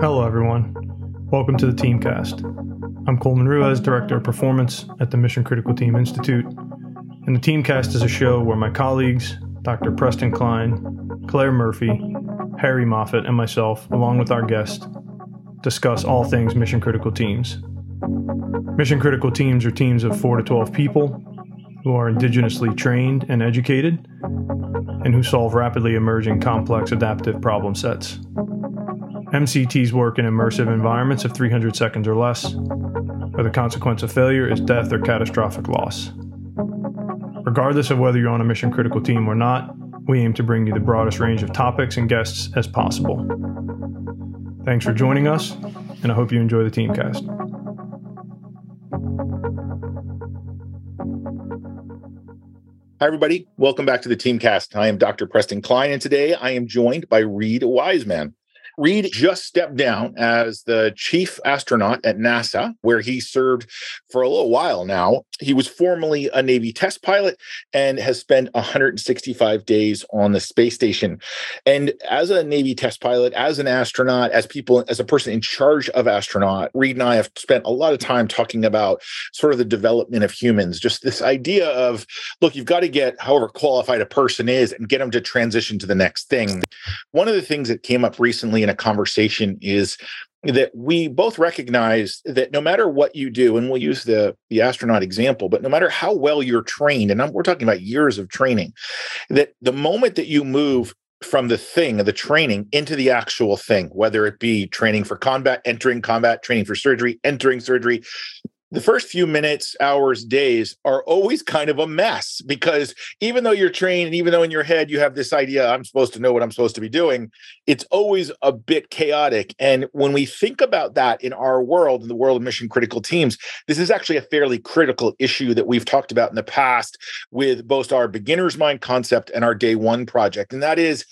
Hello, everyone. Welcome to the Teamcast. I'm Coleman Ruiz, Director of Performance at the Mission Critical Team Institute. And the Teamcast is a show where my colleagues, Dr. Preston Klein, Claire Murphy, Harry Moffat, and myself, along with our guest, discuss all things mission critical teams. Mission critical teams are teams of 4 to 12 people who are indigenously trained and educated and who solve rapidly emerging complex adaptive problem sets. MCTs work in immersive environments of 300 seconds or less, where the consequence of failure is death or catastrophic loss. Regardless of whether you're on a mission critical team or not, we aim to bring you the broadest range of topics and guests as possible. Thanks for joining us, and I hope you enjoy the Teamcast. Hi, everybody. Welcome back to the Teamcast. I am Dr. Preston Klein, and today I am joined by Reid Wiseman. Reid just stepped down as the chief astronaut at NASA, where he served for a little while now. He was formerly a Navy test pilot and has spent 165 days on the space station. And as a Navy test pilot, as an astronaut, as people, as a person in charge of astronaut, Reid and I have spent a lot of time talking about sort of the development of humans, just this idea of look, you've got to get however qualified a person is and get them to transition to the next thing. One of the things that came up recently in a conversation is that we both recognize that no matter what you do, and we'll use the, the astronaut example, but no matter how well you're trained, and I'm, we're talking about years of training, that the moment that you move from the thing, the training, into the actual thing, whether it be training for combat, entering combat, training for surgery, entering surgery, the first few minutes, hours, days are always kind of a mess because even though you're trained and even though in your head you have this idea, I'm supposed to know what I'm supposed to be doing, it's always a bit chaotic. And when we think about that in our world, in the world of mission critical teams, this is actually a fairly critical issue that we've talked about in the past with both our beginner's mind concept and our day one project. And that is,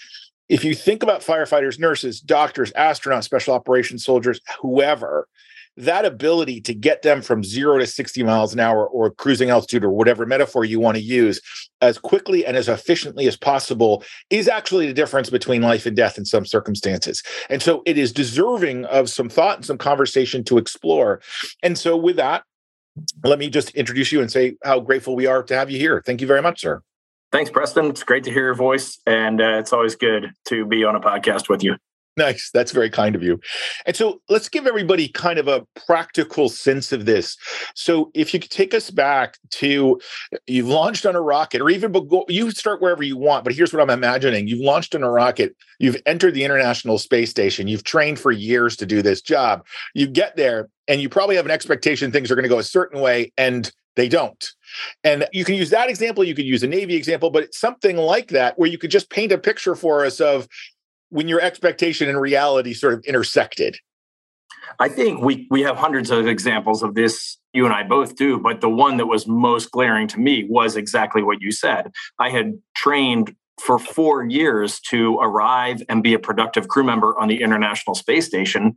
if you think about firefighters, nurses, doctors, astronauts, special operations soldiers, whoever, that ability to get them from zero to 60 miles an hour or cruising altitude or whatever metaphor you want to use as quickly and as efficiently as possible is actually the difference between life and death in some circumstances. And so it is deserving of some thought and some conversation to explore. And so with that, let me just introduce you and say how grateful we are to have you here. Thank you very much, sir. Thanks, Preston. It's great to hear your voice, and uh, it's always good to be on a podcast with you. Nice. That's very kind of you. And so let's give everybody kind of a practical sense of this. So if you could take us back to you've launched on a rocket, or even you start wherever you want, but here's what I'm imagining. You've launched on a rocket, you've entered the International Space Station, you've trained for years to do this job. You get there and you probably have an expectation things are going to go a certain way and they don't. And you can use that example, you could use a Navy example, but it's something like that where you could just paint a picture for us of when your expectation and reality sort of intersected? I think we we have hundreds of examples of this. You and I both do, but the one that was most glaring to me was exactly what you said. I had trained for four years to arrive and be a productive crew member on the International Space Station.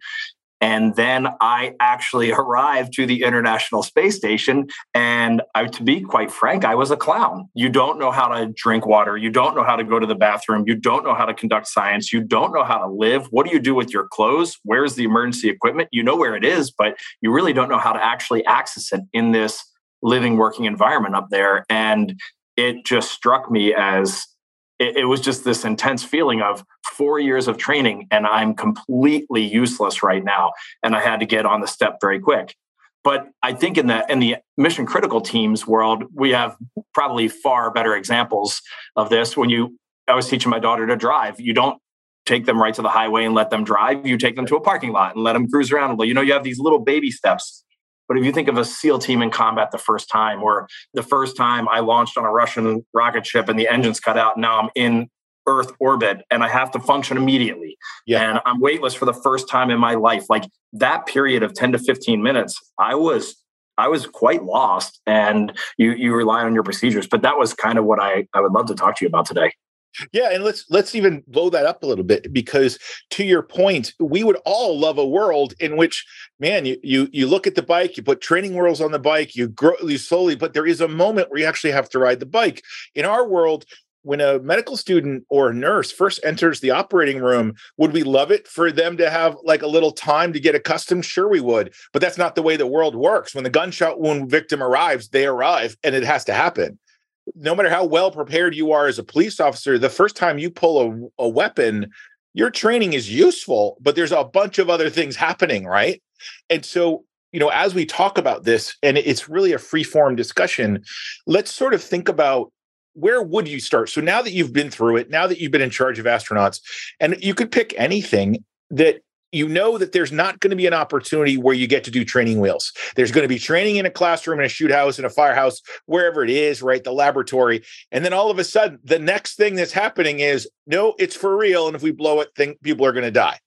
And then I actually arrived to the International Space Station. And I, to be quite frank, I was a clown. You don't know how to drink water. You don't know how to go to the bathroom. You don't know how to conduct science. You don't know how to live. What do you do with your clothes? Where's the emergency equipment? You know where it is, but you really don't know how to actually access it in this living, working environment up there. And it just struck me as it, it was just this intense feeling of four years of training and I'm completely useless right now. And I had to get on the step very quick. But I think in the in the mission critical teams world, we have probably far better examples of this. When you I was teaching my daughter to drive, you don't take them right to the highway and let them drive. You take them to a parking lot and let them cruise around. You know, you have these little baby steps but if you think of a SEAL team in combat the first time, or the first time I launched on a Russian rocket ship and the engines cut out, now I'm in Earth orbit and I have to function immediately. Yeah. And I'm weightless for the first time in my life. Like that period of 10 to 15 minutes, I was I was quite lost and you you rely on your procedures. But that was kind of what I, I would love to talk to you about today. Yeah, and let's let's even blow that up a little bit because to your point, we would all love a world in which, man, you you you look at the bike, you put training wheels on the bike, you grow you slowly, but there is a moment where you actually have to ride the bike. In our world, when a medical student or a nurse first enters the operating room, would we love it for them to have like a little time to get accustomed? Sure, we would. But that's not the way the world works. When the gunshot wound victim arrives, they arrive and it has to happen. No matter how well prepared you are as a police officer, the first time you pull a, a weapon, your training is useful, but there's a bunch of other things happening, right? And so you know, as we talk about this, and it's really a free form discussion, let's sort of think about where would you start? So now that you've been through it, now that you've been in charge of astronauts, and you could pick anything that you know that there's not going to be an opportunity where you get to do training wheels. There's going to be training in a classroom, in a shoot house, in a firehouse, wherever it is, right? The laboratory. And then all of a sudden, the next thing that's happening is no, it's for real. And if we blow it, think people are going to die.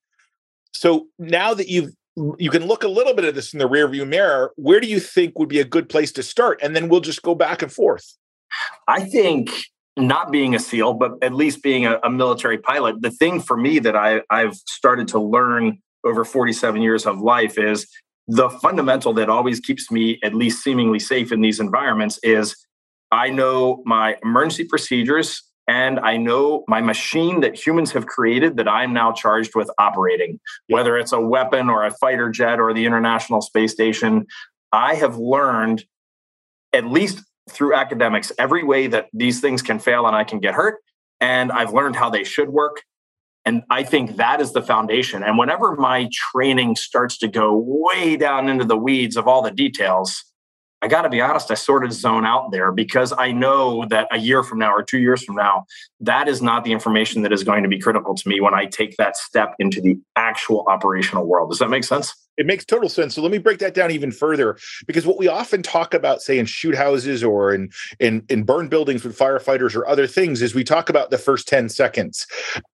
So now that you've you can look a little bit of this in the rearview mirror. Where do you think would be a good place to start? And then we'll just go back and forth. I think not being a SEAL, but at least being a, a military pilot, the thing for me that I, I've started to learn over 47 years of life is the fundamental that always keeps me at least seemingly safe in these environments is I know my emergency procedures and I know my machine that humans have created that I'm now charged with operating, whether it's a weapon or a fighter jet or the International Space Station. I have learned, at least through academics, every way that these things can fail and I can get hurt. And I've learned how they should work. And I think that is the foundation. And whenever my training starts to go way down into the weeds of all the details, I got to be honest, I sort of zone out there because I know that a year from now or two years from now, that is not the information that is going to be critical to me when I take that step into the actual operational world. Does that make sense? It makes total sense. So let me break that down even further because what we often talk about, say in shoot houses or in in in burn buildings with firefighters or other things, is we talk about the first 10 seconds.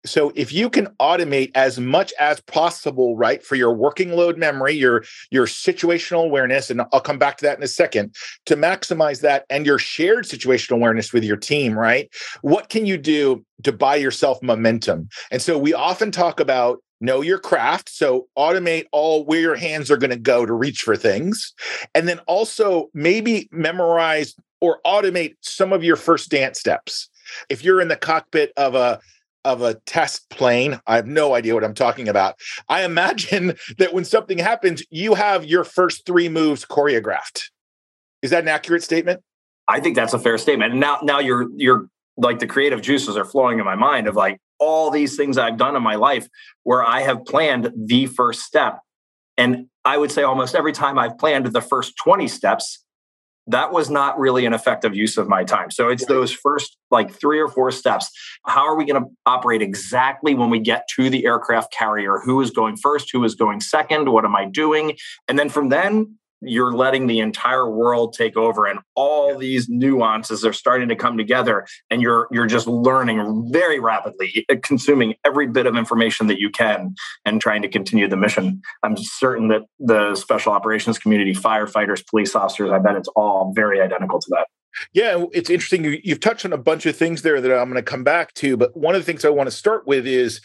So if you can automate as much as possible, right, for your working load memory, your your situational awareness, and I'll come back to that in a second, to maximize that and your shared situational awareness with your team, right? What can you do to buy yourself momentum? And so we often talk about know your craft so automate all where your hands are going to go to reach for things. And then also maybe memorize or automate some of your first dance steps. If you're in the cockpit of a of a test plane i have no idea what i'm talking about. I imagine that when something happens you have your first three moves choreographed. Is that an accurate statement? I think that's a fair statement. Now now you're you're like the creative juices are flowing in my mind of like all these things I've done in my life where I have planned the first step. And I would say almost every time I've planned the first 20 steps, that was not really an effective use of my time. So it's those first like three or four steps. How are we going to operate exactly when we get to the aircraft carrier? Who is going first? Who is going second? What am I doing? And then from then, you're letting the entire world take over and all these nuances are starting to come together and you're you're just learning very rapidly uh, consuming every bit of information that you can and trying to continue the mission. I'm certain that the special operations community firefighters police officers i bet it's all very identical to that yeah, it's interesting. You, have touched on a bunch of things there that I'm going to come back to, but one of the things I want to start with is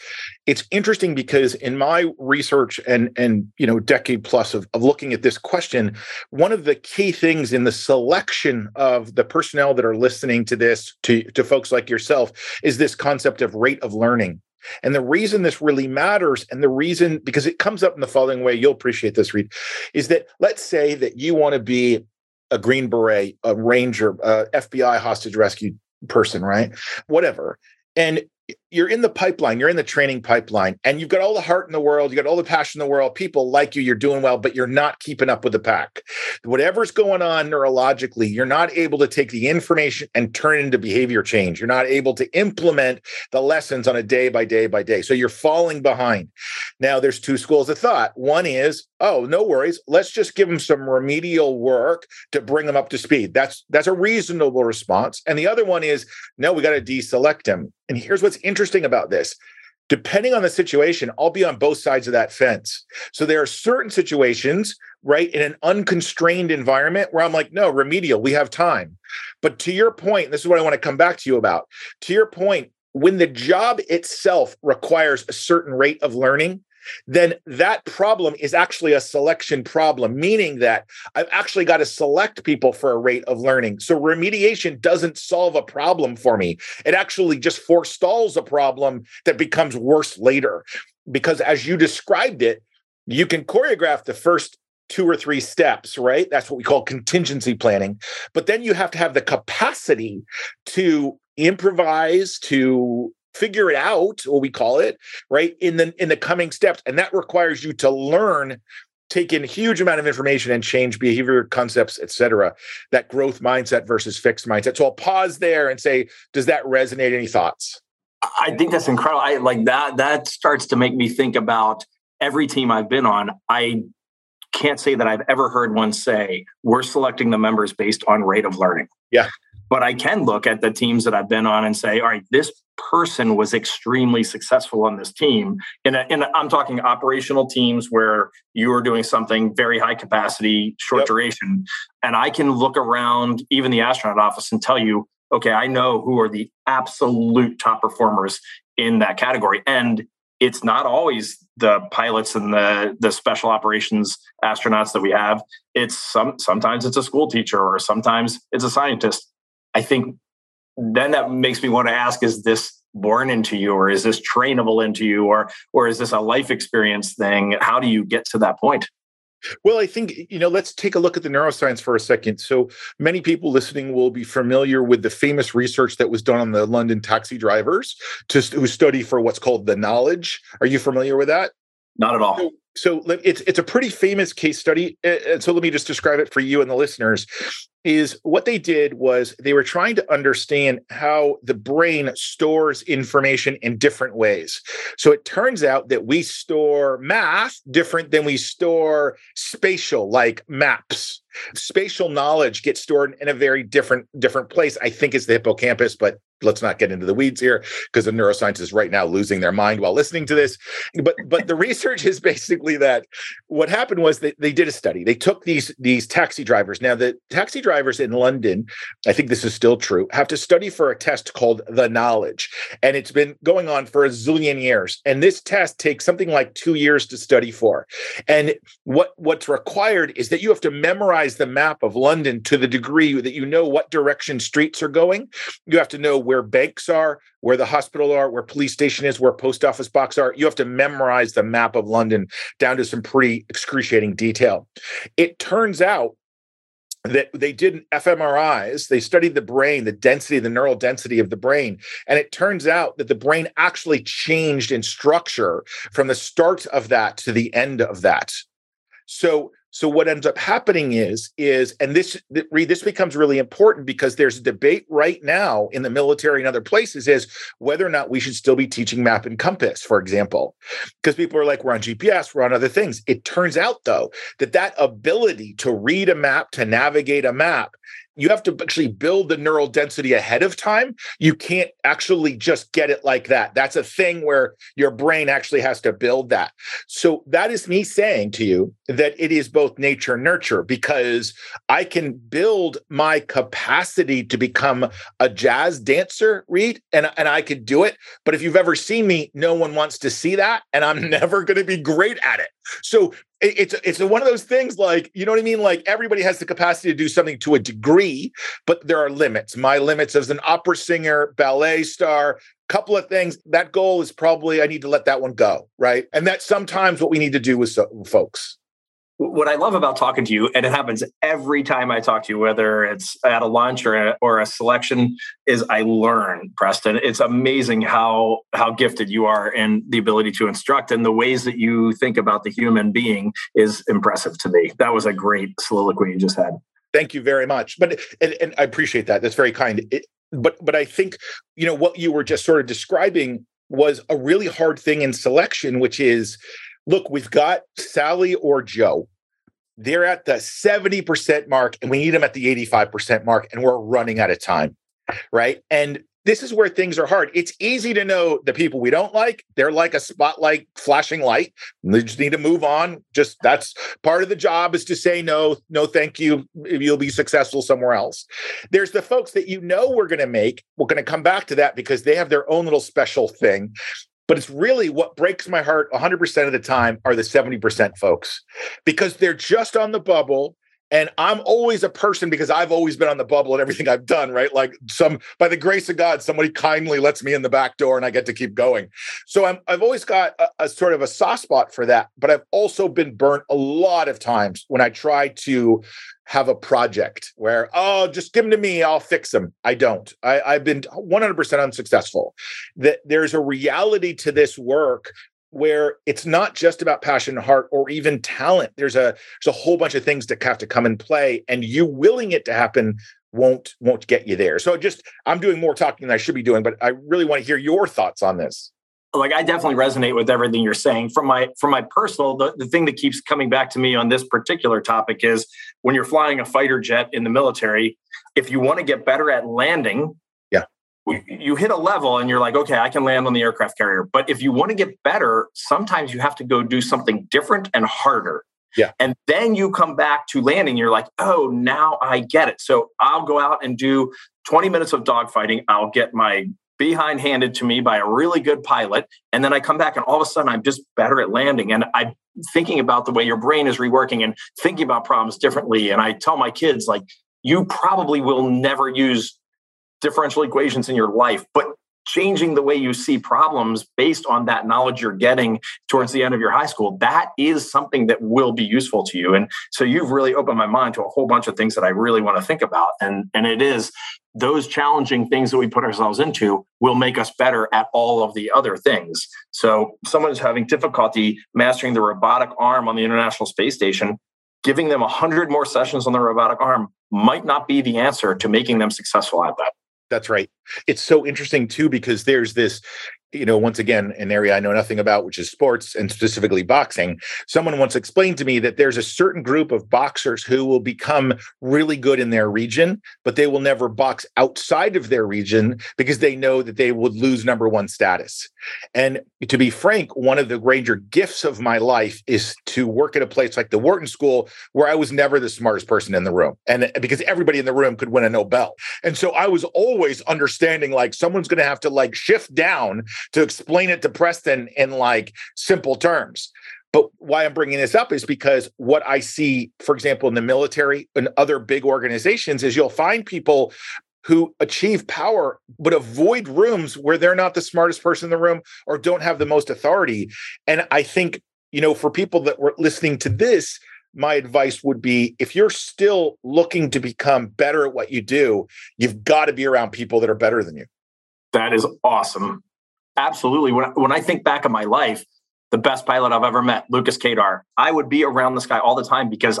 it's interesting because in my research and and you know decade plus of, of looking at this question, one of the key things in the selection of the personnel that are listening to this to to folks like yourself is this concept of rate of learning. And the reason this really matters, and the reason because it comes up in the following way, you'll appreciate this, Reid, is that let's say that you want to be a Green Beret, a Ranger, a FBI hostage rescue person, right? Whatever. And you're in the pipeline, you're in the training pipeline, and you've got all the heart in the world, you got all the passion in the world, people like you, you're doing well, but you're not keeping up with the pack. Whatever's going on neurologically, you're not able to take the information and turn it into behavior change. You're not able to implement the lessons on a day by day by day. So you're falling behind. Now, there's two schools of thought. One is, oh, no worries, let's just give them some remedial work to bring them up to speed. That's that's a reasonable response. And the other one is, no, we got to deselect them. And here's what's interesting about this depending on the situation, I'll be on both sides of that fence. So there are certain situations, right, in an unconstrained environment where I'm like, no, remedial, we have time. But to your point, this is what I want to come back to you about. To your point, when the job itself requires a certain rate of learning, then that problem is actually a selection problem, meaning that I've actually got to select people for a rate of learning. So remediation doesn't solve a problem for me. It actually just forestalls a problem that becomes worse later. Because as you described it, you can choreograph the first two or three steps, right? That's what we call contingency planning. But then you have to have the capacity to improvise, to figure it out, what we call it, right? In the in the coming steps. And that requires you to learn take in a huge amount of information and change behavior concepts, et cetera. That growth mindset versus fixed mindset. So I'll pause there and say, does that resonate? Any thoughts? I think that's incredible. I like that. That starts to make me think about every team I've been on. I can't say that I've ever heard one say, we're selecting the members based on rate of learning. Yeah. But I can look at the teams that I've been on and say, all right, this person was extremely successful on this team. Uh, and I'm talking operational teams where you are doing something very high capacity, short yep. duration. And I can look around even the astronaut office and tell you, okay, I know who are the absolute top performers in that category. And it's not always the pilots and the the special operations astronauts that we have it's some sometimes it's a school teacher or sometimes it's a scientist i think then that makes me want to ask is this born into you or is this trainable into you or or is this a life experience thing how do you get to that point well, I think, you know, let's take a look at the neuroscience for a second. So many people listening will be familiar with the famous research that was done on the London taxi drivers to, who study for what's called the knowledge. Are you familiar with that? Not at all. So, so it's it's a pretty famous case study. And so let me just describe it for you and the listeners is what they did was they were trying to understand how the brain stores information in different ways. So it turns out that we store math different than we store spatial, like maps. Spatial knowledge gets stored in a very different different place. I think it's the hippocampus, but let's not get into the weeds here because the neuroscientists is right now losing their mind while listening to this. But but the research is basically that what happened was that they did a study. They took these these taxi drivers. Now the taxi drivers in London, I think this is still true, have to study for a test called the knowledge. And it's been going on for a zillion years. And this test takes something like 2 years to study for. And what what's required is that you have to memorize the map of London to the degree that you know what direction streets are going. You have to know where banks are, where the hospital are, where police station is, where post office box are. You have to memorize the map of London down to some pretty excruciating detail. It turns out that they did fMRIs, they studied the brain, the density, the neural density of the brain. And it turns out that the brain actually changed in structure from the start of that to the end of that. So so what ends up happening is is and this Reid this becomes really important because there's a debate right now in the military and other places is whether or not we should still be teaching map and compass for example. Because people are like we're on GPS we're on other things. It turns out though that that ability to read a map to navigate a map you have to actually build the neural density ahead of time. You can't actually just get it like that. That's a thing where your brain actually has to build that. So that is me saying to you that it is both nature and nurture because I can build my capacity to become a jazz dancer, Reid, and, and I could do it. But if you've ever seen me, no one wants to see that. And I'm never going to be great at it. So it's it's one of those things like you know what I mean. Like everybody has the capacity to do something to a degree, but there are limits. My limits as an opera singer, ballet star, couple of things. That goal is probably I need to let that one go, right? And that's sometimes what we need to do with folks what I love about talking to you, and it happens every time I talk to you, whether it's at a lunch or a, or a selection, is I learn, Preston. It's amazing how how gifted you are in the ability to instruct, and the ways that you think about the human being is impressive to me. That was a great soliloquy you just had. Thank you very much. But and, and I appreciate that. That's very kind. It, but but I think you know what you were just sort of describing was a really hard thing in selection, which is look, we've got Sally or Joe. They're at the 70% mark, and we need them at the 85% mark, and we're running out of time. Right. And this is where things are hard. It's easy to know the people we don't like. They're like a spotlight flashing light. They just need to move on. Just that's part of the job is to say no, no, thank you. You'll be successful somewhere else. There's the folks that you know we're going to make. We're going to come back to that because they have their own little special thing But it's really what breaks my heart 100% of the time are the 70% folks because they're just on the bubble and I'm always a person because I've always been on the bubble and everything I've done, right? Like some by the grace of God, somebody kindly lets me in the back door and I get to keep going. So I'm I've always got a, a sort of a soft spot for that. But I've also been burnt a lot of times when I try to have a project where, oh, just give them to me, I'll fix them. I don't. I, I've been 100% unsuccessful. That there's a reality to this work where it's not just about passion and heart or even talent. There's a there's a whole bunch of things that have to come in play, and you willing it to happen won't won't get you there. So just I'm doing more talking than I should be doing, but I really want to hear your thoughts on this. Like I definitely resonate with everything you're saying. From my from my personal, the, the thing that keeps coming back to me on this particular topic is when you're flying a fighter jet in the military, if you want to get better at landing, you hit a level and you're like, okay, I can land on the aircraft carrier. But if you want to get better, sometimes you have to go do something different and harder. Yeah. And then you come back to landing, you're like, oh, now I get it. So I'll go out and do 20 minutes of dogfighting. I'll get my behind handed to me by a really good pilot. And then I come back and all of a sudden I'm just better at landing. And I'm thinking about the way your brain is reworking and thinking about problems differently. And I tell my kids, like, you probably will never use differential equations in your life, but changing the way you see problems based on that knowledge you're getting towards the end of your high school that is something that will be useful to you. And so you've really opened my mind to a whole bunch of things that i really want to think about. And and it is those challenging things that we put ourselves into will make us better at all of the other things. So someone who's having difficulty mastering the robotic arm on the international space station giving them 100 more sessions on the robotic arm might not be the answer to making them successful at that that's right. It's so interesting too because there's this you know, once again, an area I know nothing about, which is sports and specifically boxing. Someone once explained to me that there's a certain group of boxers who will become really good in their region, but they will never box outside of their region because they know that they would lose number one status. And to be frank, one of the greater gifts of my life is to work at a place like the Wharton School, where I was never the smartest person in the room. And uh, because everybody in the room could win a Nobel. And so I was always understanding like someone's going to have to like shift down to explain it to Preston in like simple terms. But why I'm bringing this up is because what I see, for example, in the military and other big organizations, is you'll find people who achieve power but avoid rooms where they're not the smartest person in the room or don't have the most authority. And I think, you know, for people that were listening to this, my advice would be if you're still looking to become better at what you do, you've got to be around people that are better than you. That is awesome. Absolutely. When, when I think back of my life, the best pilot I've ever met, Lucas Kadar, I would be around this guy all the time because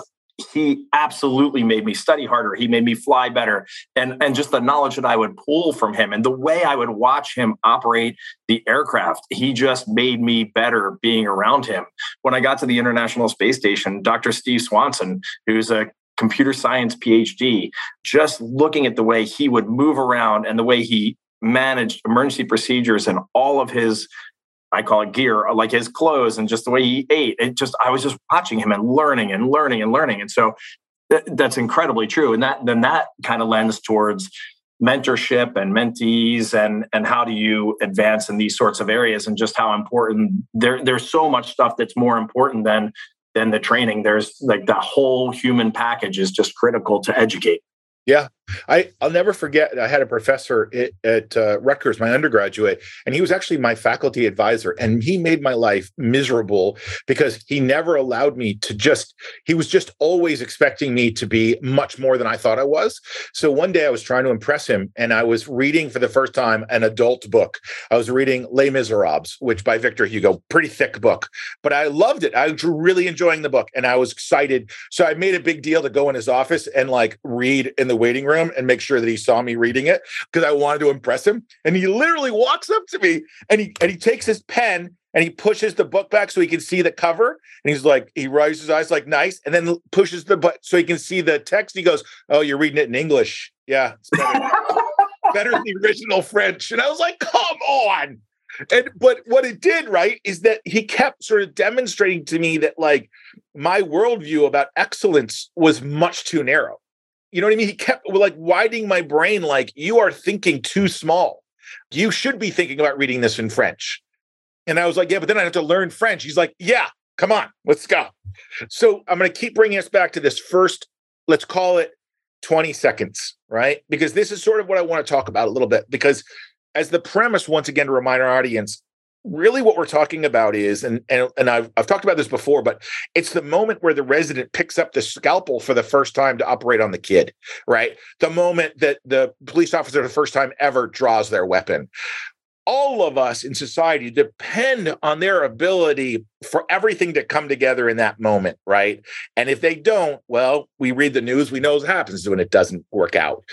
he absolutely made me study harder. He made me fly better. And, and just the knowledge that I would pull from him and the way I would watch him operate the aircraft, he just made me better being around him. When I got to the International Space Station, Dr. Steve Swanson, who's a computer science PhD, just looking at the way he would move around and the way he managed emergency procedures and all of his I call it gear, uh, like his clothes and just the way he ate. It just I was just watching him and learning and learning and learning. And so th- that's incredibly true. And that then that kind of lends towards mentorship and mentees and and how do you advance in these sorts of areas and just how important there there's so much stuff that's more important than than the training. There's like the whole human package is just critical to educate. Yeah, I I'll never forget. I had a professor at, at uh, Rutgers, my undergraduate, and he was actually my faculty advisor, and he made my life miserable because he never allowed me to just. He was just always expecting me to be much more than I thought I was. So one day I was trying to impress him, and I was reading for the first time an adult book. I was reading Les Miserables, which by Victor Hugo, pretty thick book, but I loved it. I was really enjoying the book, and I was excited. So I made a big deal to go in his office and like read in the waiting room and make sure that he saw me reading it because I wanted to impress him. And he literally walks up to me and he and he takes his pen and he pushes the book back so he can see the cover. And he's like, he raises his eyes like nice, and then pushes the but so he can see the text. He goes, "Oh, you're reading it in English? Yeah, it's better, better than the original French." And I was like, "Come on." And but what it did, right, is that he kept sort of demonstrating to me that like my worldview about excellence was much too narrow. You know what I mean? He kept like widening my brain, like, you are thinking too small. You should be thinking about reading this in French. And I was like, yeah, but then I have to learn French. He's like, yeah, come on, let's go. So I'm going to keep bringing us back to this first, let's call it 20 seconds, right? Because this is sort of what I want to talk about a little bit. Because as the premise, once again, to remind our audience, really what we're talking about is and and, and I've, I've talked about this before but it's the moment where the resident picks up the scalpel for the first time to operate on the kid right the moment that the police officer the first time ever draws their weapon all of us in society depend on their ability for everything to come together in that moment, right? And if they don't, well, we read the news, we know what happens when it doesn't work out.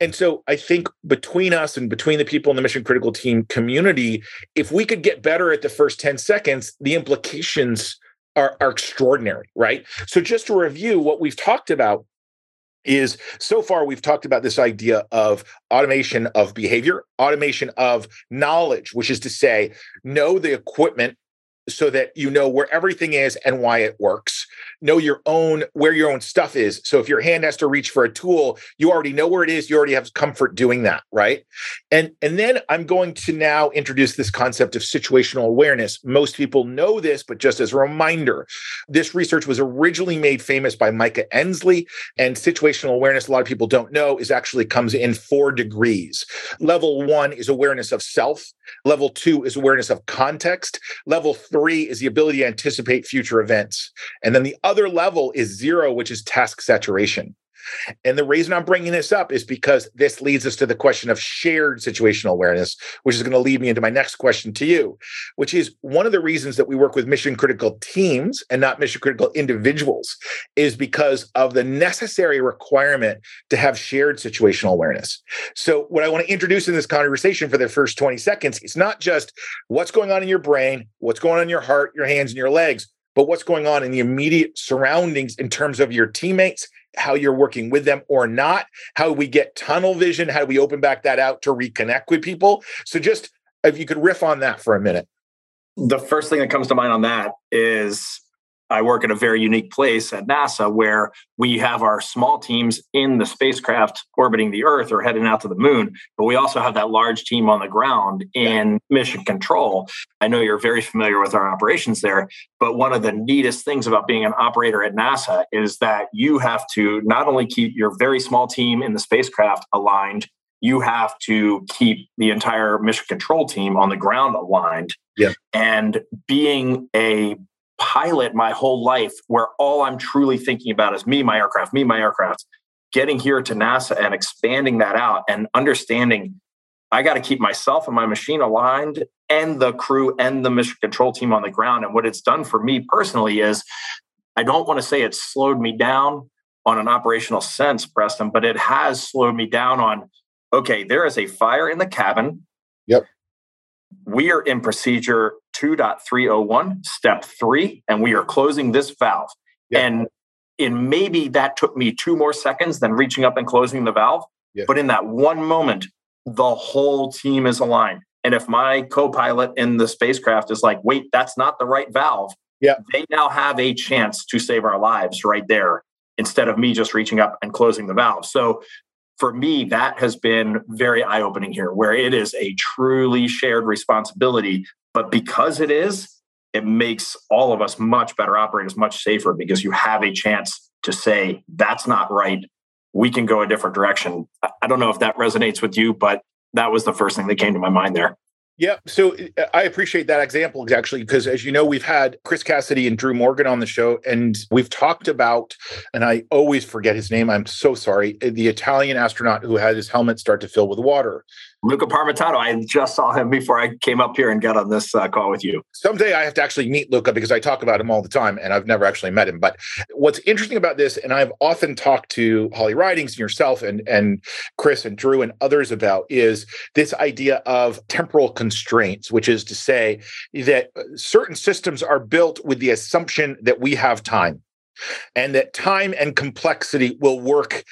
And so I think between us and between the people in the mission critical team community, if we could get better at the first 10 seconds, the implications are, are extraordinary, right? So just to review what we've talked about is so far we've talked about this idea of automation of behavior, automation of knowledge, which is to say, know the equipment so that you know where everything is and why it works. Know your own where your own stuff is. So if your hand has to reach for a tool you already know where it is you already have comfort doing that right? And and then i'm going to now introduce this concept of situational awareness. Most people know this but just as a reminder this research was originally made famous by Mica Endsley and situational awareness a lot of people don't know is actually comes in four degrees. Level one is awareness of self. Level two is awareness of context. Level Three is the ability to anticipate future events. And then the other level is zero, which is task saturation. And the reason I'm bringing this up is because this leads us to the question of shared situational awareness, which is going to lead me into my next question to you, which is one of the reasons that we work with mission critical teams and not mission critical individuals is because of the necessary requirement to have shared situational awareness. So, what I want to introduce in this conversation for the first 20 seconds is not just what's going on in your brain, what's going on in your heart, your hands, and your legs, but what's going on in the immediate surroundings in terms of your teammates how you're working with them or not, how we get tunnel vision, how do we open back that out to reconnect with people. So just if you could riff on that for a minute. The first thing that comes to mind on that is I work at a very unique place at NASA where we have our small teams in the spacecraft orbiting the Earth or heading out to the moon, but we also have that large team on the ground in mission control. I know you're very familiar with our operations there, but one of the neatest things about being an operator at NASA is that you have to not only keep your very small team in the spacecraft aligned, you have to keep the entire mission control team on the ground aligned. Yeah. And being a pilot my whole life where all I'm truly thinking about is me, my aircraft, me, my aircraft. Getting here to NASA and expanding that out and understanding I got to keep myself and my machine aligned and the crew and the mission control team on the ground. And what it's done for me personally is I don't want to say it slowed me down on an operational sense, Preston, but it has slowed me down on okay, there is a fire in the cabin. Yep. We are in procedure 2.301, step three, and we are closing this valve. Yeah. And in maybe that took me two more seconds than reaching up and closing the valve. Yeah. But in that one moment, the whole team is aligned. And if my co pilot in the spacecraft is like, wait, that's not the right valve, yeah. they now have a chance to save our lives right there instead of me just reaching up and closing the valve. So for me, that has been very eye opening here, where it is a truly shared responsibility but because it is, it makes all of us much better operators, much safer because you have a chance to say, that's not right. We can go a different direction. I don't know if that resonates with you, but that was the first thing that came to my mind there. Yeah, so uh, I appreciate that example actually because as you know we've had Chris Cassidy and Drew Morgan on the show and we've talked about and I always forget his name I'm so sorry the Italian astronaut who had his helmet start to fill with water. Luca Parmitano. I just saw him before I came up here and got on this uh, call with you. Someday I have to actually meet Luca because I talk about him all the time and I've never actually met him. But what's interesting about this, and I've often talked to Holly Ridings and yourself and, and Chris and Drew and others about, is this idea of temporal constraints, which is to say that certain systems are built with the assumption that we have time and that time and complexity will work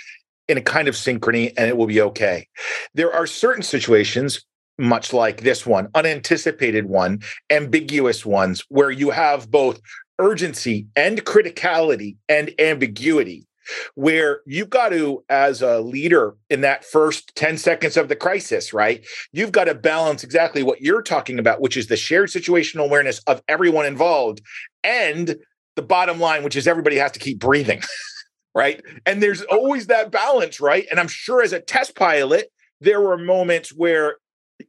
in a kind of synchrony and it will be okay. There are certain situations, much like this one, unanticipated one, ambiguous ones, where you have both urgency and criticality and ambiguity. where you've got to, as a leader in that first 10 seconds of the crisis, right? You've got to balance exactly what you're talking about, which is the shared situational awareness of everyone involved and the bottom line, which is everybody has to keep breathing. right. And there's always that balance, right? And I'm sure as a test pilot, there were moments where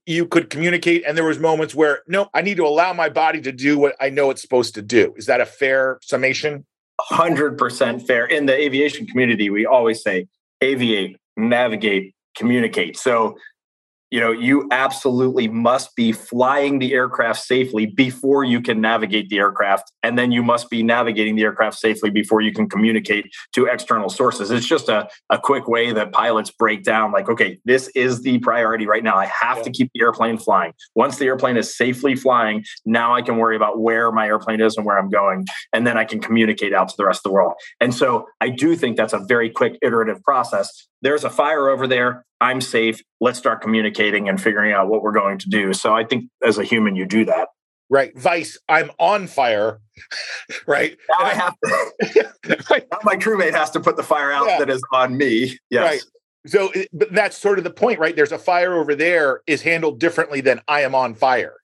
you could communicate and there was moments where no i need to allow my body to do what i know it's supposed to do is that a fair summation 100% fair in the aviation community we always say aviate navigate communicate so you know you absolutely must be flying the aircraft safely before you can navigate the aircraft and then you must be navigating the aircraft safely before you can communicate to external sources. It's just a, a quick way that pilots break down like okay this is the priority right now. I have yeah. to keep the airplane flying. Once the airplane is safely flying now i can worry about where my airplane is and where i'm going and then i can communicate out to the rest of the world. And so i do think that's a very quick iterative process there's a fire over there. I'm safe. Let's start communicating and figuring out what we're going to do. So I think as a human, you do that. Right. Vice, I'm on fire. right. Now I have to, right. now my crewmate has to put the fire out yeah. that is on me. Yes. Right. So but that's sort of the point, right? There's a fire over there is handled differently than I am on fire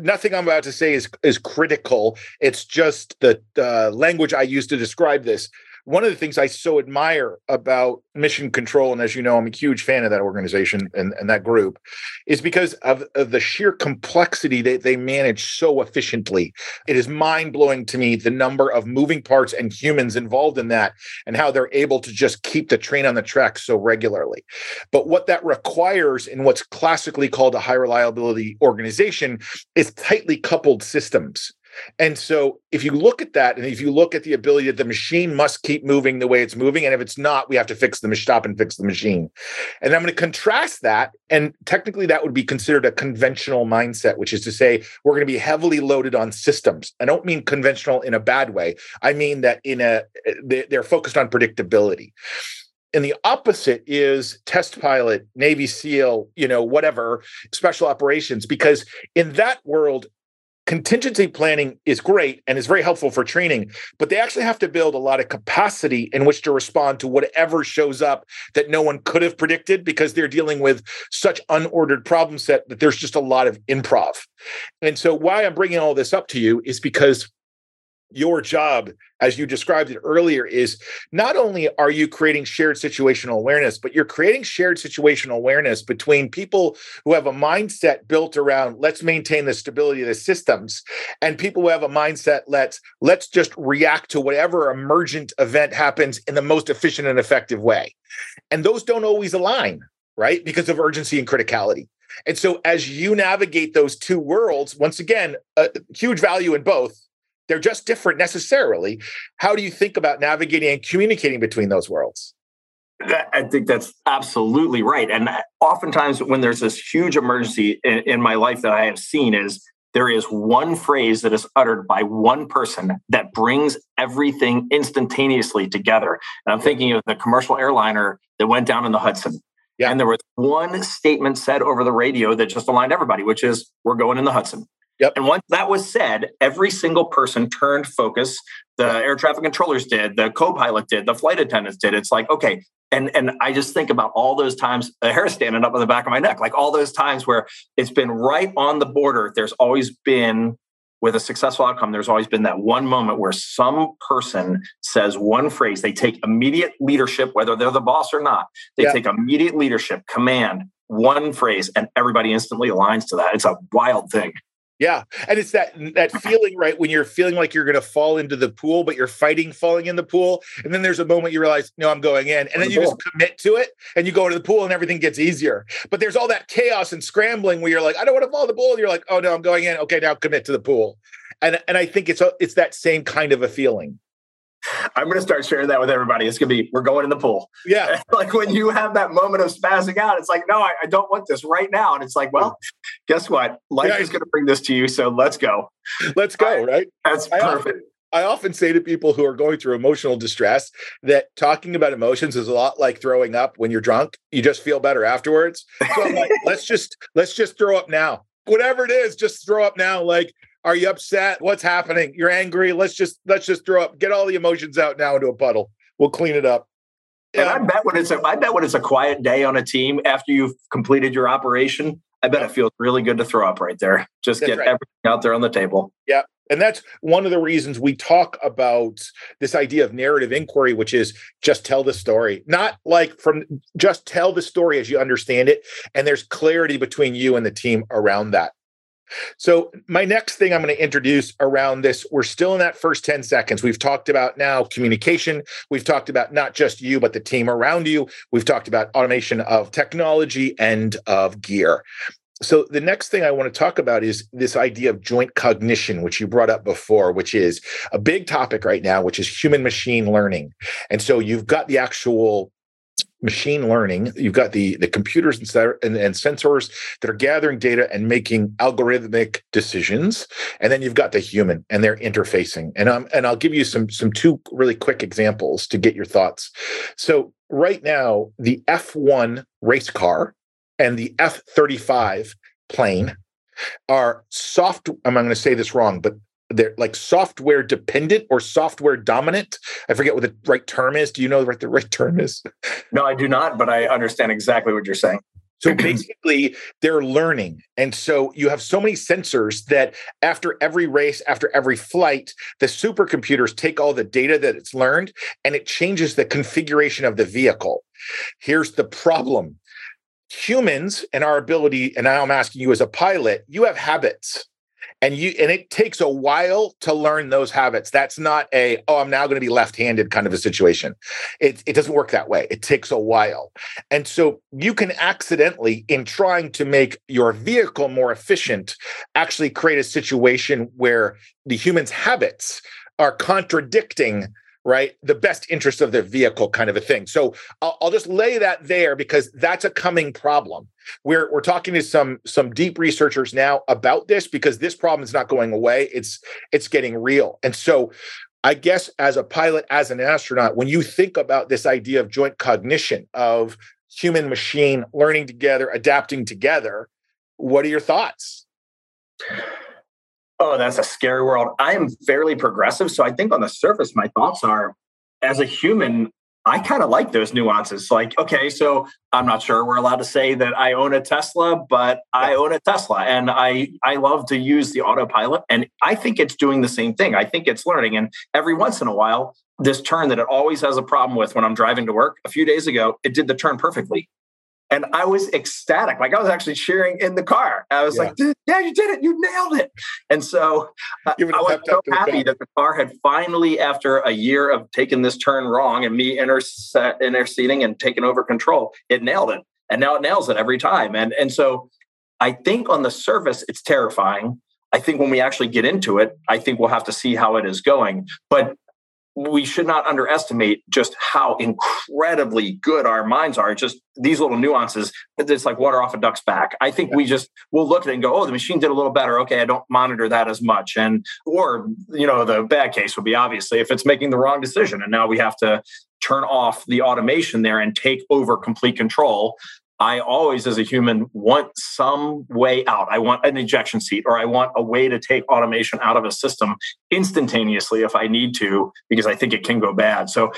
nothing I'm about to say is is critical. It's just the uh, language I use to describe this one of the things I so admire about Mission Control, and as you know, I'm a huge fan of that organization and, and that group, is because of, of the sheer complexity that they manage so efficiently. It is mind blowing to me the number of moving parts and humans involved in that and how they're able to just keep the train on the track so regularly. But what that requires in what's classically called a high reliability organization is tightly coupled systems and so if you look at that, and if you look at the ability that the machine must keep moving the way it's moving, and if it's not, we have to fix the stop and fix the machine. And I'm going to contrast that, and technically that would be considered a conventional mindset, which is to say we're going to be heavily loaded on systems. I don't mean conventional in a bad way. I mean that in a they're focused on predictability and the opposite is test pilot navy seal you know whatever special operations because in that world contingency planning is great and is very helpful for training, but they actually have to build a lot of capacity in which to respond to whatever shows up that no one could have predicted because they're dealing with such unordered problem set that there's just a lot of improv. And so why I'm bringing all this up to you is because your job, as you described it earlier, is not only are you creating shared situational awareness, but you're creating shared situational awareness between people who have a mindset built around let's maintain the stability of the systems and people who have a mindset let's let's just react to whatever emergent event happens in the most efficient and effective way. And those don't always align, right? Because of urgency and criticality. And so, as you navigate those two worlds, once again, a huge value in both they're just different necessarily. How do you think about navigating and communicating between those worlds? I think that's absolutely right. And oftentimes, when there's this huge emergency in, in, my life that I have seen, is there is one phrase that is uttered by one person that brings everything instantaneously together. And I'm thinking of the commercial airliner that went down in the Hudson. Yeah. And there was one statement said over the radio that just aligned everybody, which is, We're going in the Hudson. Yep. And once that was said, every single person turned focus. The air traffic controllers did, the co-pilot did, the flight attendants did. It's like, okay. And and I just think about all those times, the hair standing up on the back of my neck, like all those times where it's been right on the border. There's always been with a successful outcome, there's always been that one moment where some person says one phrase. They take immediate leadership, whether they're the boss or not. They yeah. take immediate leadership, command, one phrase, and everybody instantly aligns to that. It's a wild thing. Yeah, and it's that that feeling right when you're feeling like you're going to fall into the pool, but you're fighting falling in the pool, and then there's a moment you realize, no, I'm going in, and then you just commit to it, and you go into the pool, and everything gets easier. But there's all that chaos and scrambling where you're like, I don't want to fall in the pool, and you're like, oh no, I'm going in. Okay, now commit to the pool, and and I think it's it's that same kind of a feeling. I'm going to start sharing that with everybody. It's going to be, we're going in the pool. Yeah. like when you have that moment of spazzing out, it's like, no, I, I, don't want this right now. And it's like, well, guess what? Life yeah. is going to bring this to you. So let's go. Let's go. Right. That's I perfect. Often, I often say to people who are going through emotional distress that talking about emotions is a lot like throwing up when you're drunk. You just feel better afterwards. So I'm like, let's just let's just throw up now. Whatever it is, just throw up now. Like are you upset? What's happening? You're angry. Let's just let's just throw up. Get all the emotions out now into a puddle. we'll clean it up. And I bet when it's a I bet when it's a quiet day on a team after you've completed your operation, I bet it feels really good to throw up right there. Just That's get right. everything out there on the table. Yeah. And that's one of the reasons we talk about this idea of narrative inquiry, which is just tell the story, not like from just tell the story as you understand it. And there's clarity between you and the team around that. So, my next thing I'm going to introduce around this, we're still in that first 10 seconds. We've talked about now communication. We've talked about not just you, but the team around you. We've talked about automation of technology and of gear. So, the next thing I want to talk about is this idea of joint cognition, which you brought up before, which is a big topic right now, which is human machine learning. And so, you've got the actual machine learning you've got the the computers and, and, and, sensors that are gathering data and making algorithmic decisions and then you've got the human and they're interfacing. And i'm and i'll give you some some two really quick examples to get your thoughts. So right now the f1 race car and the f35 plane are soft i'm going to say this wrong but they're like software dependent or software dominant. I forget what the right term is. Do you know what the right term is? No, I do not, but I understand exactly what you're saying. So basically, they're learning. And so you have so many sensors that after every race, after every flight, the supercomputers take all the data that it's learned and it changes the configuration of the vehicle. Here's the problem humans and our ability, and now I'm asking you as a pilot, you have habits and you and it takes a while to learn those habits. That's not a oh i'm now going to be left-handed kind of a situation. It, it doesn't work that way. It takes a while. And so you can accidentally in trying to make your vehicle more efficient actually create a situation where the human's habits are contradicting right? The best interest of the vehicle kind of a thing. So I'll, I'll, just lay that there because that's a coming problem. We're we're talking to some some deep researchers now about this because this problem is not going away. It's it's getting real. And so I guess as a pilot, as an astronaut, when you think about this idea of joint cognition of human machine learning together, adapting together, what are your thoughts? Oh, that's a scary world. I am fairly progressive. So I think on the surface, my thoughts are as a human, I kind of like those nuances. Like, okay, so I'm not sure we're allowed to say that I own a Tesla, but I own a Tesla and I I love to use the autopilot and I think it's doing the same thing. I think it's learning and every once in a while this turn that it always has a problem with when I'm driving to work, a few days ago, it did the turn perfectly. And I was ecstatic. Like I was actually cheering in the car. I was yeah. like, yeah, you did it. You nailed it. And so uh, I was so happy that the car had finally, after a year of taking this turn wrong and me interse- interceding and taking over control, it nailed it. And now it nails it every time. And, and so I think on the surface, it's terrifying. I think when we actually get into it, I think we'll have to see how it is going. But we should not underestimate just how incredibly good our minds are. Just these little nuances, it's like water off a duck's back. I think we just will look at it and go, oh, the machine did a little better. Okay, I don't monitor that as much. And, or, you know, the bad case would be obviously if it's making the wrong decision and now we have to turn off the automation there and take over complete control I always, as a human, want some way out. I want an ejection seat or I want a way to take automation out of a system instantaneously if I need to, because I think it can go bad. So,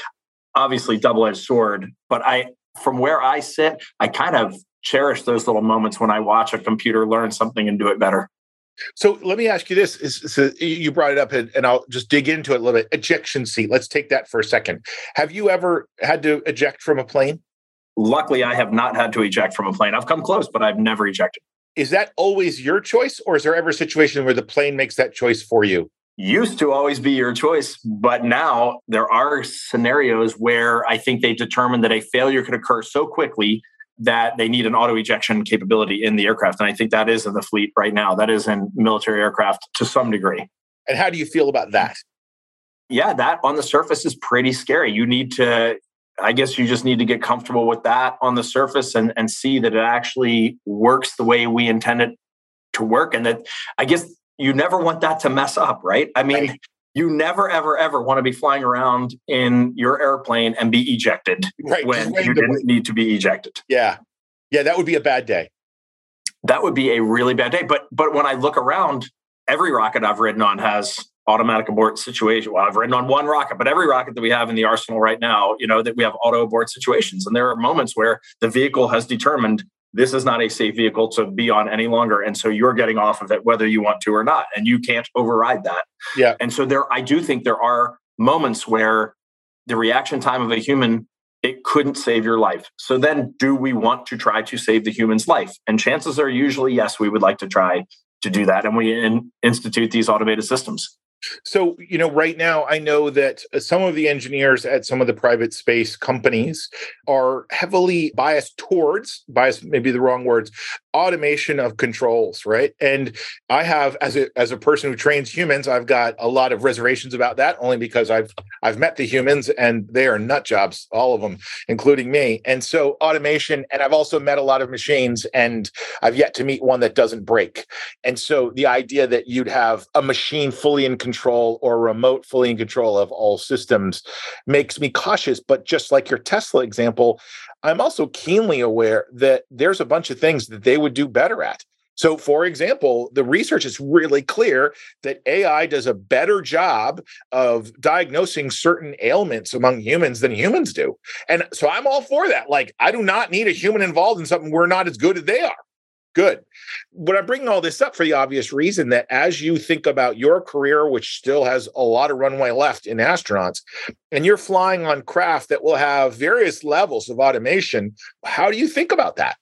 obviously, double edged sword. But I, from where I sit, I kind of cherish those little moments when I watch a computer learn something and do it better. So let me ask you this: is, so uh, you brought it up, and I'll just dig into it a little bit. Ejection seat. Let's take that for a second. Have you ever had to eject from a plane? Luckily, I have not had to eject from a plane. I've come close, but I've never ejected. Is that always your choice, or is there ever a situation where the plane makes that choice for you? Used to always be your choice, but now there are scenarios where I think they determine that a failure could occur so quickly that they need an auto ejection capability in the aircraft. And I think that is in the fleet right now. That is in military aircraft to some degree. And how do you feel about that? Yeah, that on the surface is pretty scary. You need to I guess you just need to get comfortable with that on the surface and, and see that it actually works the way we intend it to work. And that I guess you never want that to mess up, right? I mean, right. you never, ever, ever want to be flying around in your airplane and be ejected right. when you didn't need to be ejected. Yeah. Yeah, that would be a bad day. That would be a really bad day. But but when I look around, every rocket I've ridden on has automatic abort situation. Well, I've ridden on one rocket, but every rocket that we have in the arsenal right now, you know, that we have auto abort situations. And there are moments where the vehicle has determined this is not a safe vehicle to be on any longer. And so you're getting off of it whether you want to or not. And you can't override that. Yeah. And so there, I do think there are moments where the reaction time of a human it couldn't save your life. So then, do we want to try to save the human's life? And chances are usually yes, we would like to try to do that. And we in, institute these automated systems. So, you know, right now, I know that uh, some of the engineers at some of the private space companies are heavily biased towards, biased maybe the wrong words, automation of controls, right? And I have, as a as a person who trains humans, I've got a lot of reservations about that, only because I've I've met the humans and they are nut jobs, all of them, including me. And so automation, and I've also met a lot of machines, and I've yet to meet one that doesn't break. And so the idea that you'd have a machine fully in control or remote fully in control of all systems makes me cautious. But just like your Tesla example, I'm also keenly aware that there's a bunch of things that they would do better at. So, for example, the research is really clear that AI does a better job of diagnosing certain ailments among humans than humans do. And so I'm all for that. Like, I do not need a human involved in something we're not as good as they are good. But I'm bringing all this up for the obvious reason that as you think about your career, which still has a lot of runway left in astronauts, and you're flying on craft that will have various levels of automation, how do you think about that?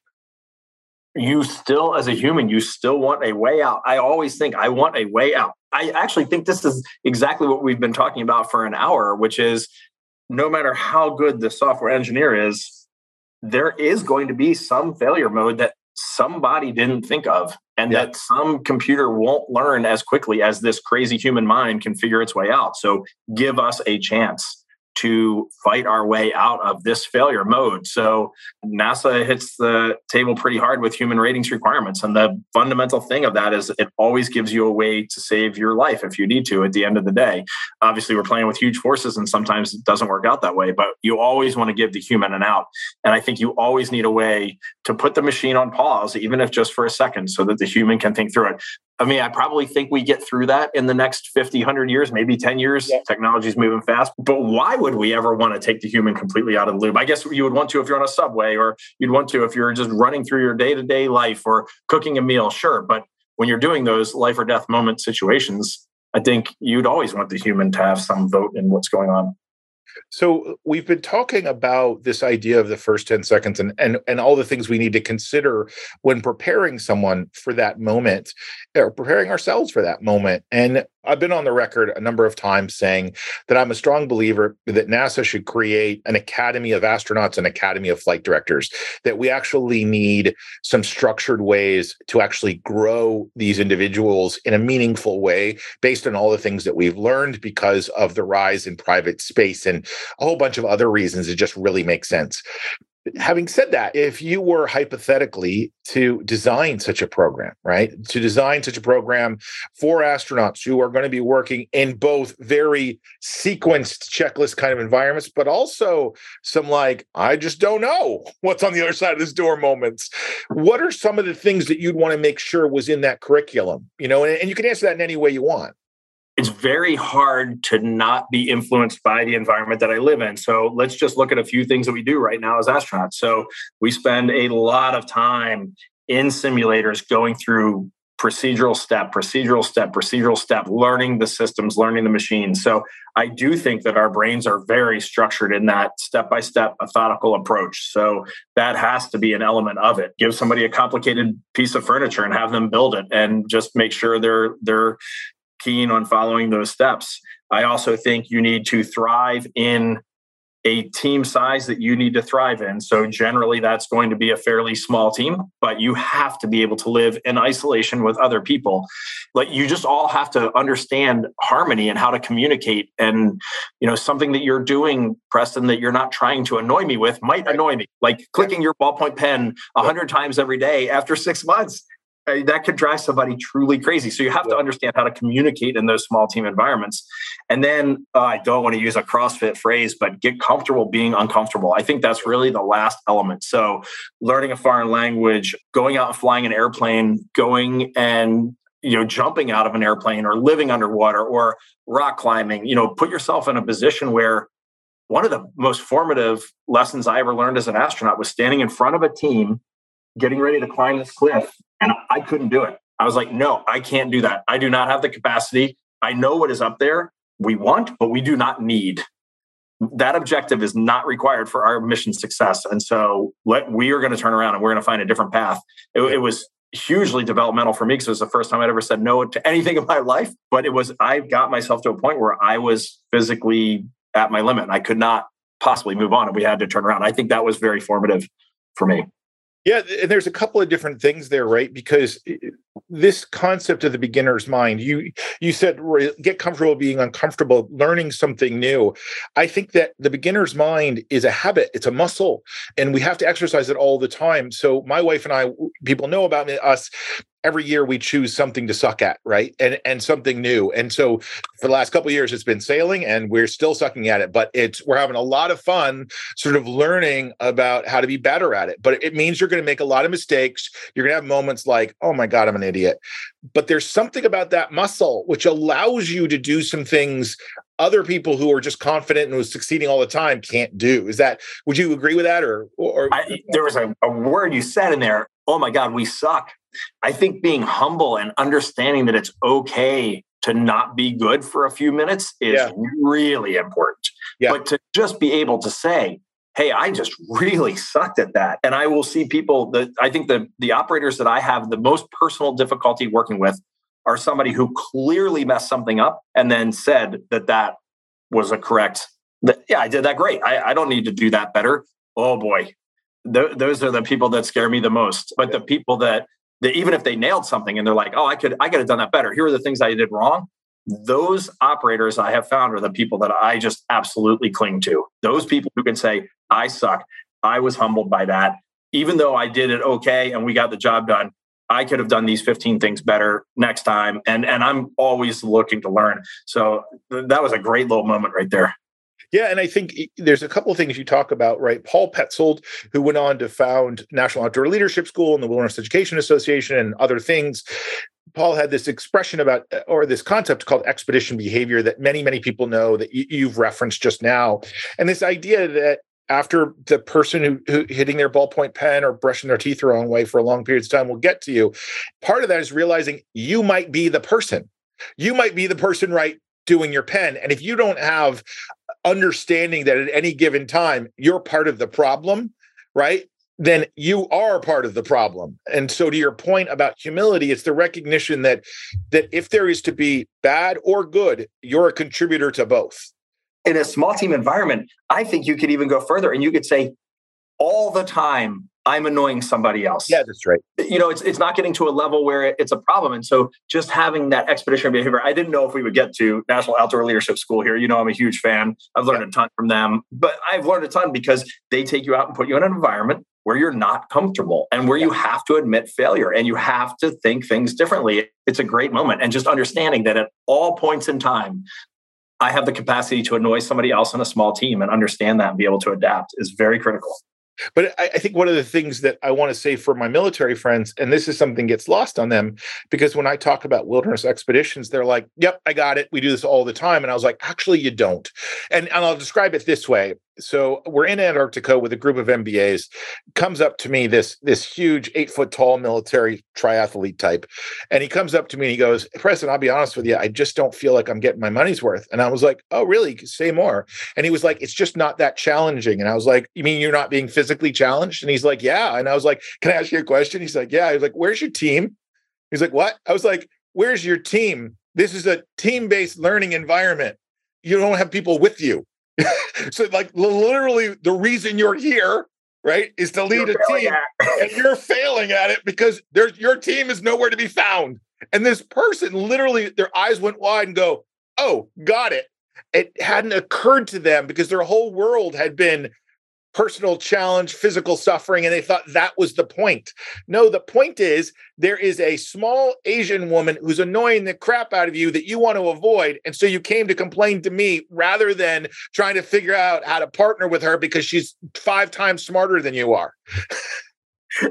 You still, as a human, you still want a way out. I always think I want a way out. I actually think this is exactly what we've been talking about for an hour, which is no matter how good the software engineer is, there is going to be some failure mode that somebody didn't think of and yeah. that some computer won't learn as quickly as this crazy human mind can figure its way out so give us a chance to fight our way out of this failure mode. So NASA hits the table pretty hard with human ratings requirements. And the fundamental thing of that is it always gives you a way to save your life if you need to at the end of the day. Obviously, we're playing with huge forces and sometimes it doesn't work out that way, but you always want to give the human an out. And I think you always need a way to put the machine on pause, even if just for a second, so that the human can think through it. I mean, I probably think we get through that in the next 50, 100 years, maybe 10 years. Yeah. Technology's moving fast. But why would we ever want to take the human completely out of the loop? I guess you would want to if you're on a subway, or you'd want to if you're just running through your day to day life or cooking a meal, sure. But when you're doing those life or death moment situations, I think you'd always want the human to have some vote in what's going on. So we've been talking about this idea of the first 10 seconds and, and, and all the things we need to consider when preparing someone for that moment or preparing ourselves for that moment. And I've been on the record a number of times saying that I'm a strong believer that NASA should create an academy of astronauts and academy of flight directors, that we actually need some structured ways to actually grow these individuals in a meaningful way based on all the things that we've learned because of the rise in private space and a whole bunch of other reasons. It just really makes sense having said that, if you were hypothetically to design such a program, right, to design such a program for astronauts who are going to be working in both very sequenced checklist kind of environments, but also some like, I just don't know what's on the other side of this door moments. What are some of the things that you'd want to make sure was in that curriculum? You know, and, and you can answer that in any way you want it's very hard to not be influenced by the environment that I live in. So let's just look at a few things that we do right now as astronauts. So we spend a lot of time in simulators going through procedural step, procedural step, procedural step, learning the systems, learning the machines. So I do think that our brains are very structured in that step by step methodical approach. So that has to be an element of it. Give somebody a complicated piece of furniture and have them build it and just make sure they're they're keen on following those steps. I also think you need to thrive in a team size that you need to thrive in. So, generally, that's going to be a fairly small team, but you have to be able to live in isolation with other people. Like, you just all have to understand harmony and how to communicate. And, you know, something that you're doing, Preston, that you're not trying to annoy me with might annoy me. Like clicking your ballpoint pen a hundred times every day after six months that could drive somebody truly crazy. So you have yeah. to understand how to communicate in those small team environments. And then uh, I don't want to use a CrossFit phrase, but get comfortable being uncomfortable. I think that's really the last element. So learning a foreign language, going out and flying an airplane, going and you know jumping out of an airplane or living underwater or rock climbing you know put yourself in a position where one of the most formative lessons i ever learned as an astronaut was standing in front of a team getting ready to climb this cliff and i couldn't do it i was like no i can't do that i do not have the capacity i know what is up there we want but we do not need that objective is not required for our mission success and so let we are going to turn around and we're going to find a different path it, it was hugely developmental for me because it was the first time I'd ever said no to anything in my life. But it was, I got myself to a point where I was physically at my limit. I could not possibly move on and we had to turn around. I think that was very formative for me. Yeah, and there's a couple of different things there, right? Because this concept of the beginner's mind, you you said get comfortable being uncomfortable, learning something new. I think that the beginner's mind is a habit, it's a muscle, and we have to exercise it all the time. So my wife and I, people know about us every year we choose something to suck at right? And and something new. And so for the last couple years it's been sailing and we're still sucking at it but it's we're having a lot of fun sort of learning about how to be better at it. But it means you're going to make a lot of mistakes. You're going to have moments like oh my god i'm an idiot. But there's something about that muscle which allows you to do some things other people who are just confident and who's succeeding all the time can't do. Is that would you agree with that or or? I, there was a, a word you said in there, oh my God, we suck. I think being humble and understanding that it's okay to not be good for a few minutes is yeah. really important. Yeah. But to just be able to say, hey, I just really sucked at that. And I will see people that I think the the operators that I have the most personal difficulty working with are somebody who clearly messed something up and then said that that was a correct that yeah i did that great i, I don't need to do that better oh boy Th- those are the people that scare me the most. But the people that, that even if they nailed something and they're like oh i could i could have done that better. Here are the things i did wrong. Those operators i have found are the people that i just absolutely cling to. Those people who can say i suck. I was humbled by that. Even though i did it okay and we got the job done I could have done these 15 things better next time. And and I'm always looking to learn. So th- that was a great little moment right there. Yeah, and I think there's a couple of things you talk about, right? Paul Petzoldt, who went on to found National Outdoor Leadership School and the Wilderness Education Association and other things. Paul had this expression about, uh, or this concept called expedition behavior that many, many people know that you've referenced just now. And this idea that after the person who, who, hitting their ballpoint pen or brushing their teeth the wrong way for a long periods of time will get to you. Part of that is realizing you might be the person. You might be the person right doing your pen. And if you don't have understanding that at any given time you're part of the problem, right? Then you are part of the problem. And so to your point about humility, it's the recognition that that if there is to be bad or good, you're a contributor to both in a small team environment, I think you could even go further and you could say, all the time, I'm annoying somebody else. Yeah, that's right. You know, it's it's not getting to a level where it's a problem. And so just having that expeditionary behavior, I didn't know if we would get to National Outdoor Leadership School here. You know, I'm a huge fan. I've learned yeah. a ton from them, but I've learned a ton because they take you out and put you in an environment where you're not comfortable and where yeah. you have to admit failure and you have to think things differently. It's a great moment. And just understanding that at all points in time, I have the capacity to annoy somebody else on a small team and understand that and be able to adapt is very critical. But I, I, think one of the things that I want to say for my military friends, and this is something gets lost on them, because when I talk about wilderness expeditions, they're like, "Yep, I got it. We do this all the time." And I was like, "Actually, you don't." And, and I'll describe it this way: so we're in Antarctica with a group of MBAs. Comes up to me this this huge eight foot tall military triathlete type, and he comes up to me and he goes, "Preston, I'll be honest with you, I just don't feel like I'm getting my money's worth." And I was like, "Oh, really? Say more." And he was like, "It's just not that challenging." And I was like, "You mean you're not being physically challenged?" And he's like, "Yeah." And I was like, "Can I ask you a question?" He's like, "Yeah." I was like, "Where's your team?" He's like, "What?" I was like, "Where's your team?" This is a team based learning environment. You don't have people with you so like literally the reason you're here right is to lead you're a team and you're failing at it because there's your team is nowhere to be found. And this person literally their eyes went wide and go oh got it. It hadn't occurred to them because their whole world had been personal challenge, physical suffering, and they thought that was the point. No, the point is there is a small Asian woman who's annoying the crap out of you that you want to avoid. And so you came to complain to me rather than trying to figure out how to partner with her because she's five times smarter than you are.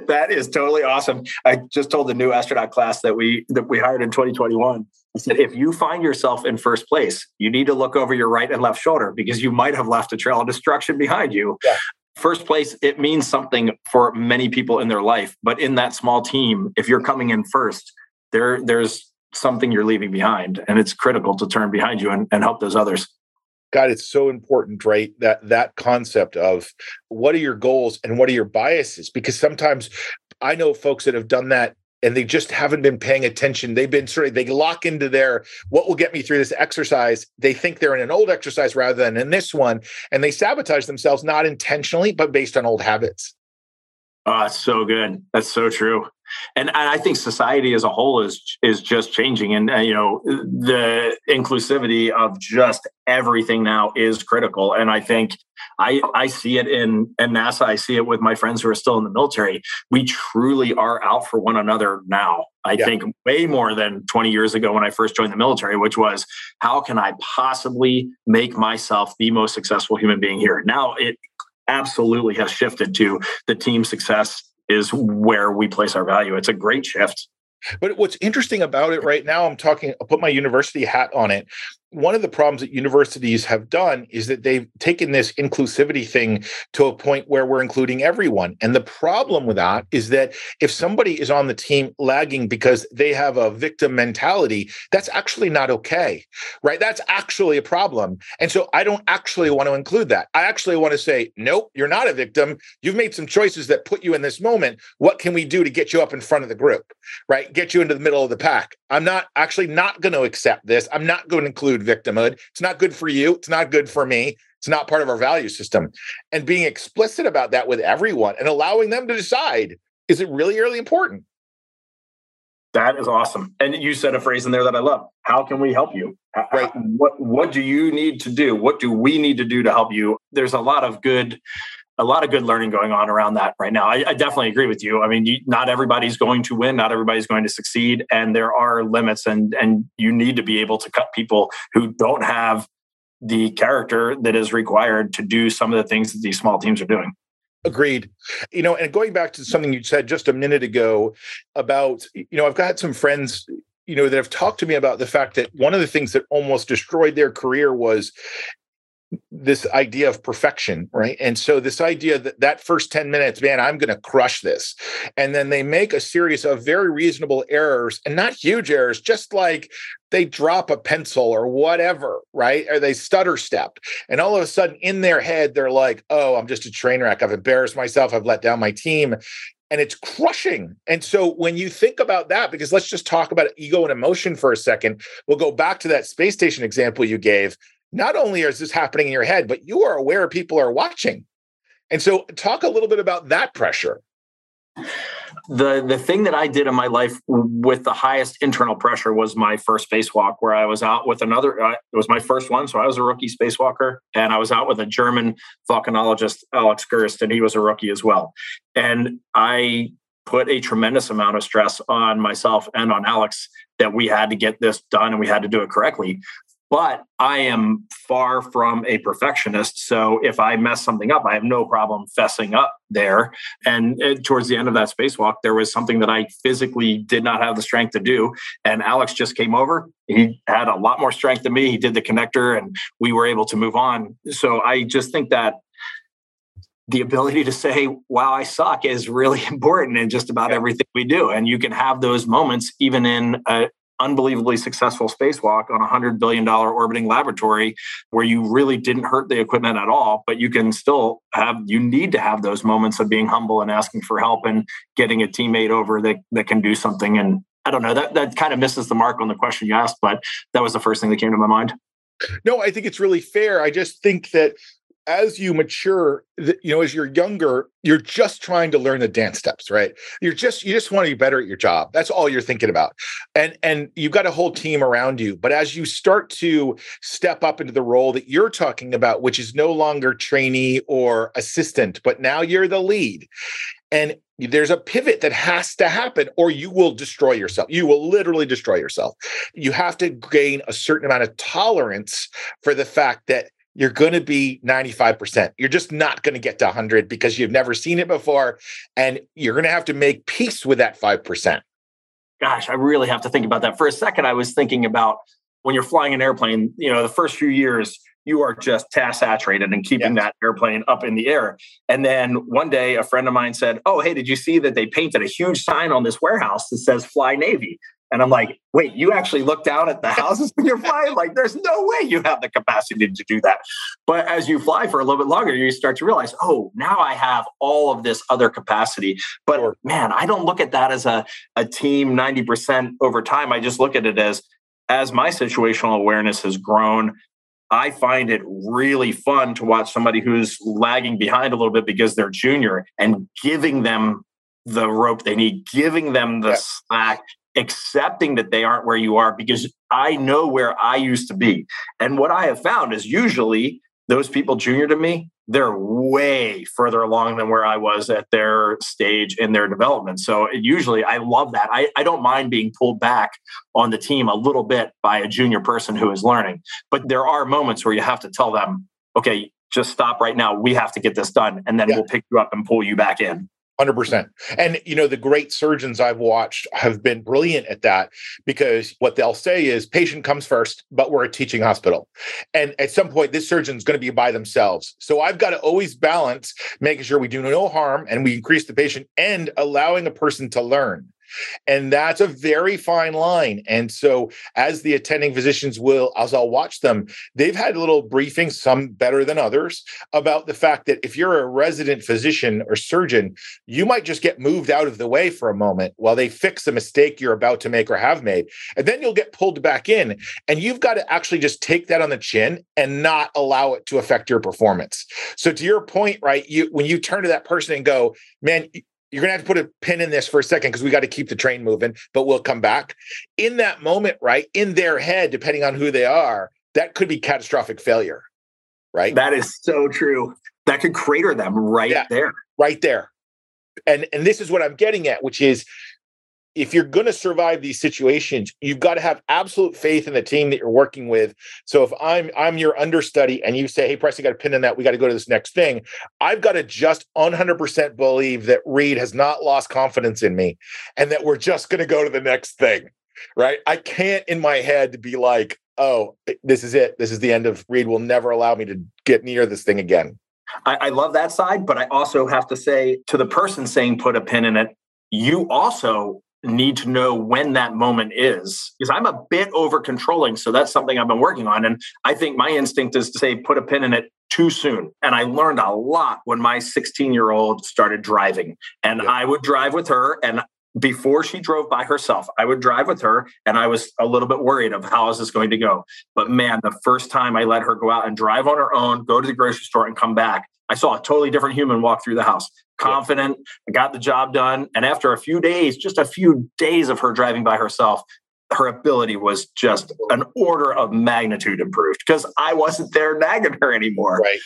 that is totally awesome. I just told the new astronaut class that we that we hired in 2021. I said, if you find yourself in first place, you need to look over your right and left shoulder because you might have left a trail of destruction behind you. Yeah. First place, it means something for many people in their life. But in that small team, if you're coming in first, there there's something you're leaving behind. And it's critical to turn behind you and, and help those others. God, it's so important, right? That that concept of what are your goals and what are your biases? Because sometimes I know folks that have done that and they just haven't been paying attention. They've been sort of they lock into their what will get me through this exercise. They think they're in an old exercise rather than in this one, and they sabotage themselves not intentionally, but based on old habits. Oh, so good. That's so true and, and I think society as a whole is is just changing, and uh, you know the inclusivity of just everything now is critical. And I think I I see it in in NASA. I see it with my friends who are still in the military. We truly are out for one another now. I yeah. think way more than 20 years ago when I first joined the military, which was how can I possibly make myself the most successful human being here? Now it absolutely has shifted to the team success is where we place our value. It's a great shift. But what's interesting about it right now, I'm talking, I'll put my university hat on it one of the problems that universities have done is that they've taken this inclusivity thing to a point where we're including everyone. And the problem with that is that if somebody is on the team lagging because they have a victim mentality, that's actually not okay, right? That's actually a problem. And so I don't actually want to include that. I actually want to say, nope, you're not a victim. You've made some choices that put you in this moment. What can we do to get you up in front of the group, right? Get you into the middle of the pack. I'm not actually not going to accept this. I'm not going to include victimhood. It's not good for you. It's not good for me. It's not part of our value system. And being explicit about that with everyone and allowing them to decide is it really, really important? That is awesome. And you said a phrase in there that I love. How can we help you? Right. What what do you need to do? What do we need to do to help you? There's a lot of good a lot of good learning going on around that right now. I, I definitely agree with you. I mean, you, not everybody's going to win, not everybody's going to succeed, and there are limits, and and you need to be able to cut people who don't have the character that is required to do some of the things that these small teams are doing. Agreed. You know, and going back to something you said just a minute ago about, you know, I've got some friends you know that have talked to me about the fact that one of the things that almost destroyed their career was this idea of perfection, right? And so this idea that that first 10 minutes, man, I'm going to crush this. And then they make a series of very reasonable errors and not huge errors, just like they drop a pencil or whatever, right? Or they stutter step. And all of a sudden in their head, they're like, oh, I'm just a train wreck. I've embarrassed myself. I've let down my team. And it's crushing. And so when you think about that, because let's just talk about ego and emotion for a second, we'll go back to that space station example you gave not only is this happening in your head, but you are aware people are watching. And so talk a little bit about that pressure. The the thing that I did in my life with the highest internal pressure was my first spacewalk, where I was out with another. Uh, it was my first one, so I was a rookie spacewalker, and I was out with a German volcanologist, Alex Gerst, and he was a rookie as well. And I put a tremendous amount of stress on myself and on Alex that we had to get this done and we had to do it correctly but I am far from a perfectionist. So if I mess something up, I have no problem fessing up there. And uh, towards the end of that spacewalk, there was something that I physically did not have the strength to do. And Alex just came over. He had a lot more strength than me. He did the connector and we were able to move on. So I just think that the ability to say, wow, I suck is really important in just about everything we do. And you can have those moments even in a, unbelievably successful spacewalk on a $100 billion orbiting laboratory where you really didn't hurt the equipment at all, but you can still have, you need to have those moments of being humble and asking for help and getting a teammate over that, that can do something. And I don't know, that, that kind of misses the mark on the question you asked, but that was the first thing that came to my mind. No, I think it's really fair. I just think that as you mature you know as you're younger you're just trying to learn the dance steps right? You're just you just want to be better at your job. That's all you're thinking about. And and you've got a whole team around you but as you start to step up into the role that you're talking about which is no longer trainee or assistant but now you're the lead and there's a pivot that has to happen or you will destroy yourself. You will literally destroy yourself. You have to gain a certain amount of tolerance for the fact that you're going to be 95%. You're just not going to get to 100 because you've never seen it before. And you're going to have to make peace with that 5%. Gosh, I really have to think about that. For a second, I was thinking about when you're flying an airplane, you know, the first few years, you are just task saturated and keeping yes. that airplane up in the air. And then one day, a friend of mine said, Oh, hey, did you see that they painted a huge sign on this warehouse that says Fly Navy? And I'm like, wait, you actually look down at the houses when you're flying? Like, there's no way you have the capacity to do that. But as you fly for a little bit longer, you start to realize, oh, now I have all of this other capacity. But sure. man, I don't look at that as a, a team 90% over time. I just look at it as, as my situational awareness has grown, I find it really fun to watch somebody who's lagging behind a little bit because they're junior and giving them the rope they need, giving them the yeah. slack, accepting that they aren't where you are because I know where I used to be. And what I have found is usually those people junior to me, they're way further along than where I was at their stage in their development. So usually I love that. I, I don't mind being pulled back on the team a little bit by a junior person who is learning. But there are moments where you have to tell them, okay, just stop right now. We have to get this done. And then yeah. we'll pick you up and pull you back in. 100%. And, you know, the great surgeons I've watched have been brilliant at that because what they'll say is patient comes first, but we're a teaching hospital. And at some point, this surgeon's going to be by themselves. So I've got to always balance making sure we do no harm and we increase the patient and allowing a person to learn. And that's a very fine line. And so, as the attending physicians will, as I'll watch them, they've had little briefings, some better than others, about the fact that if you're a resident physician or surgeon, you might just get moved out of the way for a moment while they fix a mistake you're about to make or have made. And then you'll get pulled back in. And you've got to actually just take that on the chin and not allow it to affect your performance. So, to your point, right, you when you turn to that person and go, man, you're going to have to put a pin in this for a second because we got to keep the train moving, but we'll come back. In that moment, right, in their head, depending on who they are, that could be catastrophic failure, right? That is so true. That could crater them right yeah, there. Right there. And and this is what I'm getting at, which is if you're going to survive these situations, you've got to have absolute faith in the team that you're working with. So if I'm I'm your understudy and you say, "Hey, Press, you got a pin in that. We got to go to this next thing," I've got to just 100% believe that Reid has not lost confidence in me, and that we're just going to go to the next thing. Right? I can't in my head be like, "Oh, eh, this is it. This is the end of Reid. Will never allow me to get near this thing again." I, I love that side, but I also have to say to the person saying, "Put a pin in it." You also need to know when that moment is because I'm a bit over controlling. So that's something I've been working on. And I think my instinct is to say, put a pin in it too soon. And I learned a lot when my 16 year old started driving. And I would drive with her. And before she drove by herself, I would drive with her. And I was a little bit worried of how is this going to go. But man, the first time I let her go out and drive on her own, go to the grocery store and come back, I saw a totally different human walk through the house confident. I got the job done. And after a few days, just a few days of her driving by herself, her ability was just an order of magnitude improved because I wasn't there nagging her anymore. Right.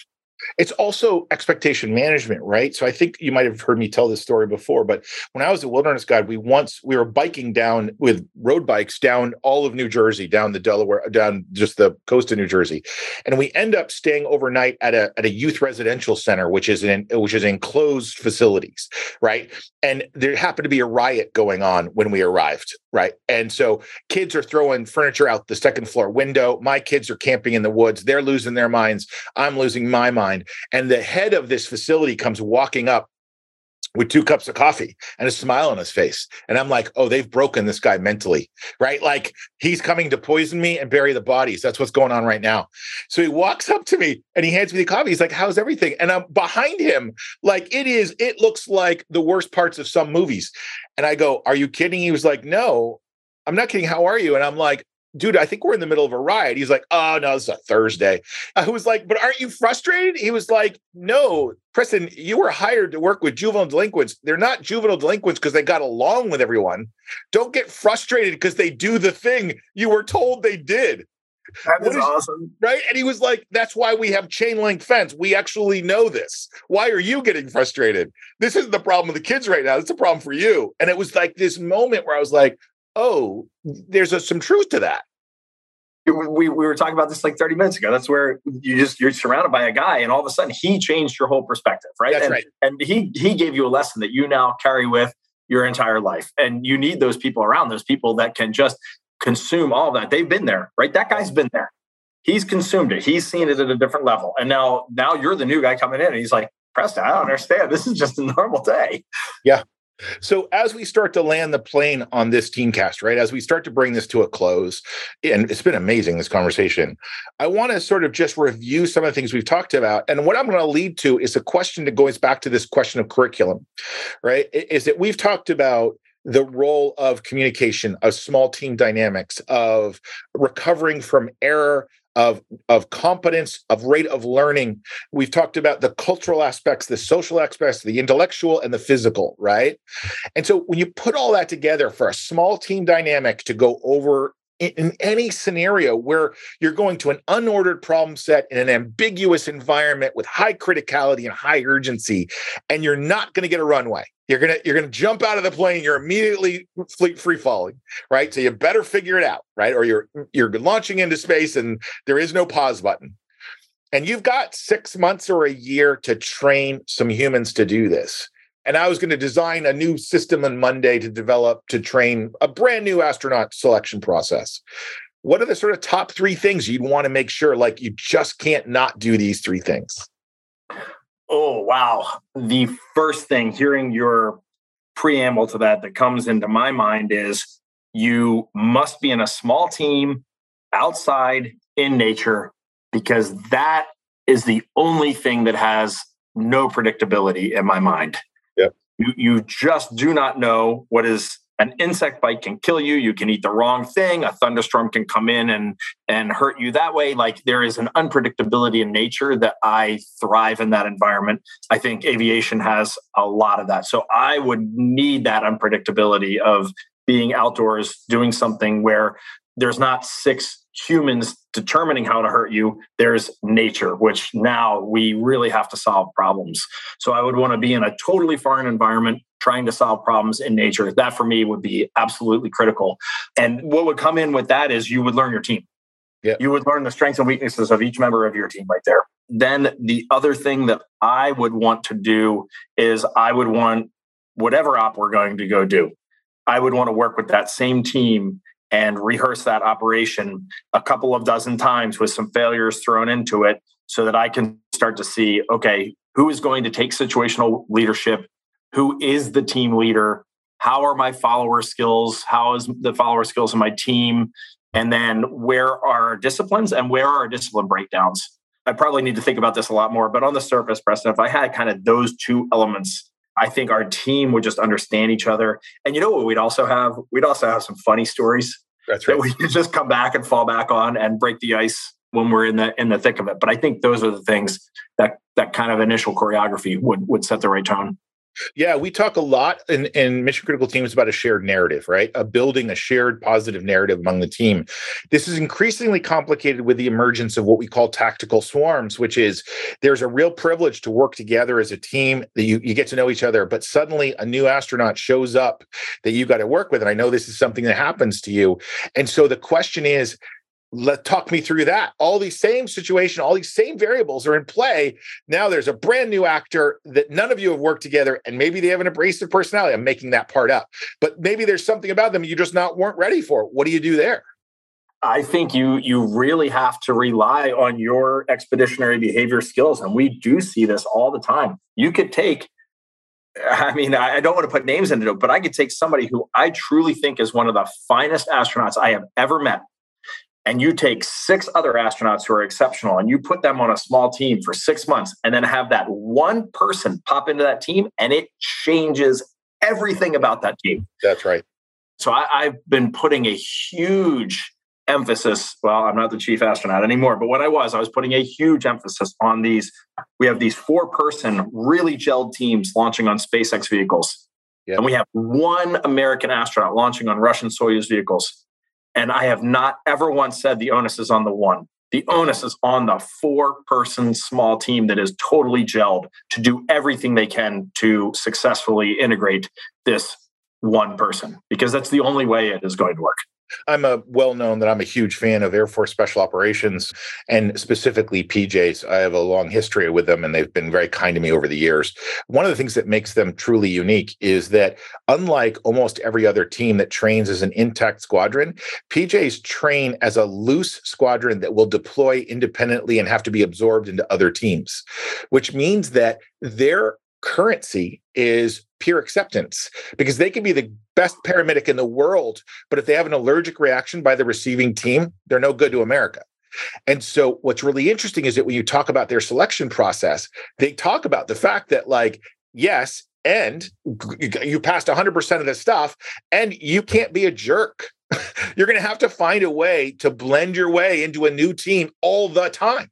It's also expectation management, right? So I think you might have heard me tell this story before, but when I was a wilderness guide, we once we were biking down with road bikes down all of New Jersey, down the Delaware, down just the coast of New Jersey, and we end up staying overnight at a at a youth residential center, which is in which is enclosed facilities, right? And there happened to be a riot going on when we arrived, right? And so kids are throwing furniture out the second floor window. My kids are camping in the woods. They're losing their minds. I'm losing my mind mind. And the head of this facility comes walking up with two cups of coffee and a smile on his face. And I'm like, oh, they've broken this guy mentally, right? Like he's coming to poison me and bury the bodies. That's what's going on right now. So he walks up to me and he hands me the coffee. He's like, how's everything? And I'm behind him, like it is, it looks like the worst parts of some movies. And I go, are you kidding? He was like, no, I'm not kidding. How are you? And I'm like, dude, I think we're in the middle of a riot. He's like, oh, no, it's a Thursday. I was like, but aren't you frustrated? He was like, no, Preston, you were hired to work with juvenile delinquents. They're not juvenile delinquents because they got along with everyone. Don't get frustrated because they do the thing you were told they did. That is, is awesome. Right. And he was like, that's why we have chain link fence. We actually know this. Why are you getting frustrated? This isn't the problem with the kids right now. It's a problem for you. And it was like this moment where I was like, oh, there's a, some truth to that. we, we were talking about this like 30 minutes ago. That's where you just you're surrounded by a guy, and all of a sudden he changed your whole perspective, right? That's and, right. And he he gave you a lesson that you now carry with your entire life. And you need those people around, those people that can just consume all that. They've been there, right? That guy's been there. He's consumed it. He's seen it at a different level. And now now you're the new guy coming in and he's like, Preston, I don't understand. This is just a normal day. Yeah. So as we start to land the plane on this team cast, right? As we start to bring this to a close, and it's been amazing this conversation. I want to sort of just review some of the things we've talked about. And what I'm going to lead to is a question that goes back to this question of curriculum, right? Is that we've talked about the role of communication, of small team dynamics, of recovering from error, of of competence of rate of learning. We've talked about the cultural aspects the social aspects the intellectual and the physical right? And so when you put all that together for a small team dynamic to go over in, any scenario where you're going to an unordered problem set in an ambiguous environment with high criticality and high urgency and you're not going to get a runway you're gonna you're gonna jump out of the plane. You're immediately fleet free falling, right? So you better figure it out, right? Or you're you're launching into space, and there is no pause button. And you've got six months or a year to train some humans to do this. And I was going to design a new system on Monday to develop to train a brand new astronaut selection process. What are the sort of top three things you'd want to make sure, like you just can't not do these three things? Oh, wow. The first thing hearing your preamble to that that comes into my mind is you must be in a small team outside in nature because that is the only thing that has no predictability in my mind. You, you just do not know what is an insect bite can kill you. You can eat the wrong thing. A thunderstorm can come in and and hurt you that way. Like there is an unpredictability in nature that i thrive in that environment. I think aviation has a lot of that. So i would need that unpredictability of being outdoors doing something where there's not six humans determining how to hurt you there's nature which now we really have to solve problems so i would want to be in a totally foreign environment trying to solve problems in nature. That for me would be absolutely critical. And what would come in with that is you would learn your team. Yeah. You would learn the strengths and weaknesses of each member of your team right there. Then the other thing that I would want to do is I would want whatever op we're going to go do, I would want to work with that same team and rehearse that operation a couple of dozen times with some failures thrown into it so that I can start to see okay, who is going to take situational leadership? Who is the team leader? How are my follower skills? How is the follower skills of my team? And then where are our disciplines and where are our discipline breakdowns? I probably need to think about this a lot more but on the surface preston if i had kind of those two elements i think our team would just understand each other. And you know what we'd also have? We'd also have some funny stories that's right. that we could just come back and fall back on and break the ice when we're in the in the thick of it. But i think those are the things that that kind of initial choreography would would set the right tone yeah, we talk a lot in, in mission critical teams about a shared narrative, right? A building a shared positive narrative among the team. This is increasingly complicated with the emergence of what we call tactical swarms, which is there's a real privilege to work together as a team that you, you get to know each other, but suddenly a new astronaut shows up that you got to work with. And I know this is something that happens to you. And so the question is, let talk me through that. All these same situation all these same variables are in play. Now there's a brand new actor that none of you have worked together and maybe they have an abrasive personality. I'm making that part up. But maybe there's something about them you just not weren't ready for. What do you do there? I think you you really have to rely on your expeditionary behavior skills, and we do see this all the time. You could take, I mean, I don't want to put names into it, but I could take somebody who I truly think is one of the finest astronauts I have ever met, and you take six other astronauts who are exceptional and you put them on a small team for six months and then have that one person pop into that team and it changes everything about that team. That's right. So I, have been putting a huge emphasis. Well, I'm not the chief astronaut anymore, but when I was, I was putting a huge emphasis on these. We have these four person, really gelled teams launching on SpaceX vehicles. Yep. And we have one American astronaut launching on Russian Soyuz vehicles and I have not ever once said the onus is on the one. The onus is on the four person small team that is totally gelled to do everything they can to successfully integrate this one person because that's the only way it is going to work. I'm a well known that I'm a huge fan of Air Force Special Operations and specifically PJs. I have a long history with them and they've been very kind to me over the years. One of the things that makes them truly unique is that unlike almost every other team that trains as an intact squadron, PJs train as a loose squadron that will deploy independently and have to be absorbed into other teams, which means that their currency is peer acceptance because they can be the best paramedic in the world, but if they have an allergic reaction by the receiving team, they're no good to America. And so, what's really interesting is that when you talk about their selection process, they talk about the fact that, like, yes, and you passed 100% of the stuff, and you can't be a jerk. You're going to have to find a way to blend your way into a new team all the time.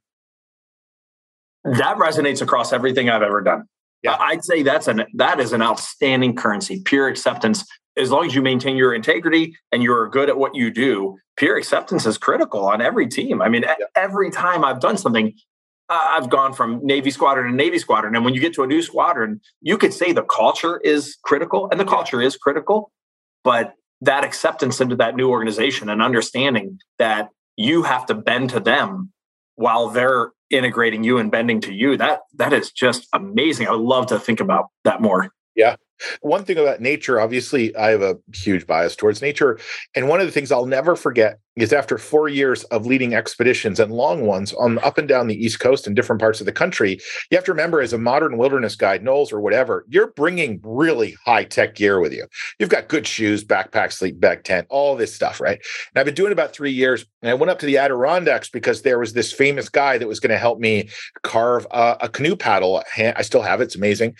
That resonates across everything I've ever done. Yeah. I'd say that's an that is an outstanding currency, pure acceptance. As long as you maintain your integrity and you're good at what you do, peer acceptance is critical on every team. I mean, yeah. every time I've done something, I've gone from Navy squadron to Navy squadron. And when you get to a new squadron, you could say the culture is critical, and the culture is critical, but that acceptance into that new organization and understanding that you have to bend to them while they're integrating you and bending to you that that is just amazing. I would love to think about that more. Yeah. One thing about nature obviously i have a huge bias towards nature. And one of the things i'll never forget is after four years of leading expeditions and long ones on up and down the East Coast and different parts of the country, you have to remember as a modern wilderness guide, Knowles or whatever, you're bringing really high tech gear with you. You've got good shoes, backpack, sleep bag, tent, all this stuff, right? And I've been doing about three years. And I went up to the Adirondacks because there was this famous guy that was going to help me carve uh, a canoe paddle. I still have it. It's amazing.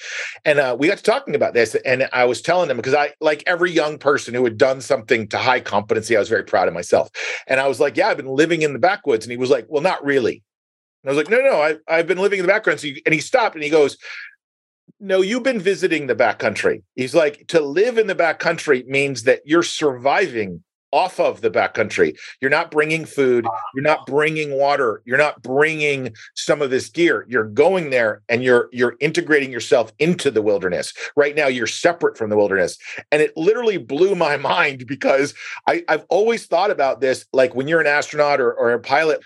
And uh, we got to talking about this. And I was telling them because I, like every young person who had done something to high competency, I was very proud of myself. And I was like, yeah, I've been living in the backwoods. And he was like, well, not really. And I was like, no, no, I, I've been living in the background. So and he stopped and he goes, no, you've been visiting the backcountry. He's like, to live in the backcountry means that you're surviving off of the backcountry. You're not bringing food, ah. you're not bringing water, you're not bringing some of this gear. You're going there and you're you're integrating yourself into the wilderness. Right now you're separate from the wilderness. And it literally blew my mind because I, I've always thought about this like when you're an astronaut or, or a pilot,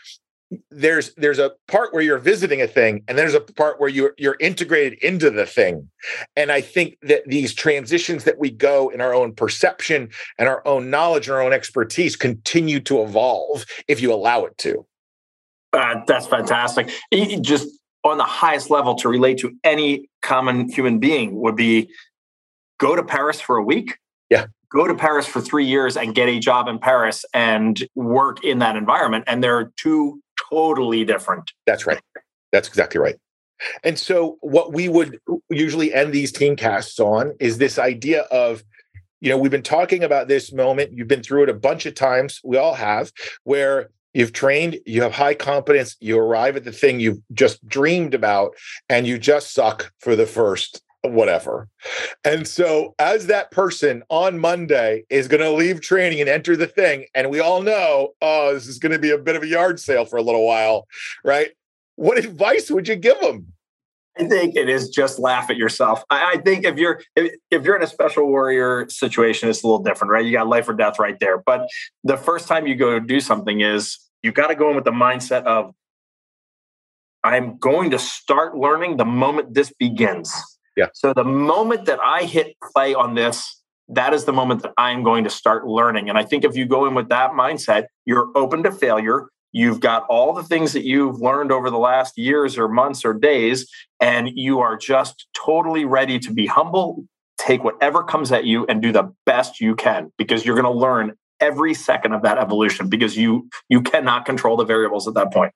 there's there's a part where you're visiting a thing and there's a part where you're you're integrated into the thing. And i think that these transitions that we go in our own perception and our own knowledge and our own expertise continue to evolve if you allow it to. Uh, that's fantastic. Just on the highest level to relate to any common human being would be go to paris for a week. Yeah. Go to Paris for three years and get a job in Paris and work in that environment. And there are two totally different. That's right. That's exactly right. And so, what we would usually end these team casts on is this idea of, you know, we've been talking about this moment. You've been through it a bunch of times. We all have, where you've trained, you have high competence, you arrive at the thing you've just dreamed about, and you just suck for the first whatever. And so, as that person on Monday is going to leave training and enter the thing, and we all know, oh, this is going to be a bit of a yard sale for a little while, right? What advice would you give them? I think it is just laugh at yourself. I, I think if you're if, if, you're in a special warrior situation, it's a little different, right? You got life or death right there. But the first time you go do something is you got to go in with the mindset of I'm going to start learning the moment this begins. Yeah. So the moment that I hit play on this, that is the moment that I'm going to start learning. And I think if you go in with that mindset, you're open to failure. You've got all the things that you've learned over the last years or months or days, and you are just totally ready to be humble, take whatever comes at you and do the best you can because you're going to learn every second of that evolution because you you cannot control the variables at that point.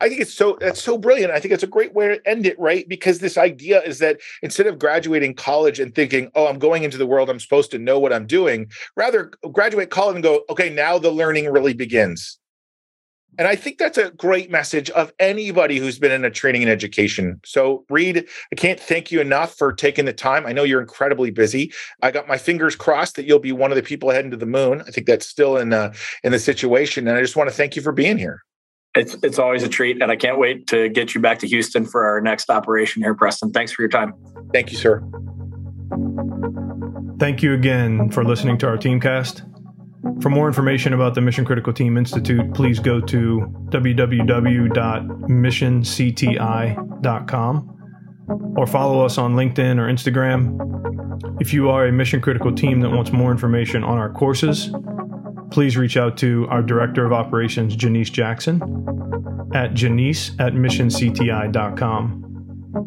I think it's so that's so brilliant. I think it's a great way to end it, right? Because this idea is that instead of graduating college and thinking, "Oh, I'm going into the world, I'm supposed to know what I'm doing," rather graduate college and go, "Okay, now the learning really begins." And I think that's a great message of anybody who's been in a training and education. So, Reid, I can't thank you enough for taking the time. I know you're incredibly busy. I got my fingers crossed that you'll be one of the people heading to the moon. I think that's still in uh, in the situation, and I just want to thank you for being here. It's it's always a treat, and I can't wait to get you back to Houston for our next operation here, Preston. Thanks for your time. Thank you, sir. Thank you again for listening to our teamcast. For more information about the Mission Critical Team Institute, please go to www.missioncti.com or follow us on LinkedIn or Instagram. If you are a Mission Critical team that wants more information on our courses, please reach out to our Director of Operations, Janese Jackson, at janese at missioncti.com.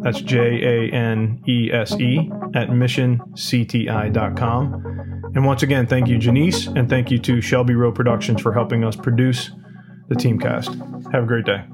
That's J A N E S E at missioncti.com. And once again, thank you, Janese, and thank you to Shelby Rowe Productions for helping us produce the Teamcast. Have a great day.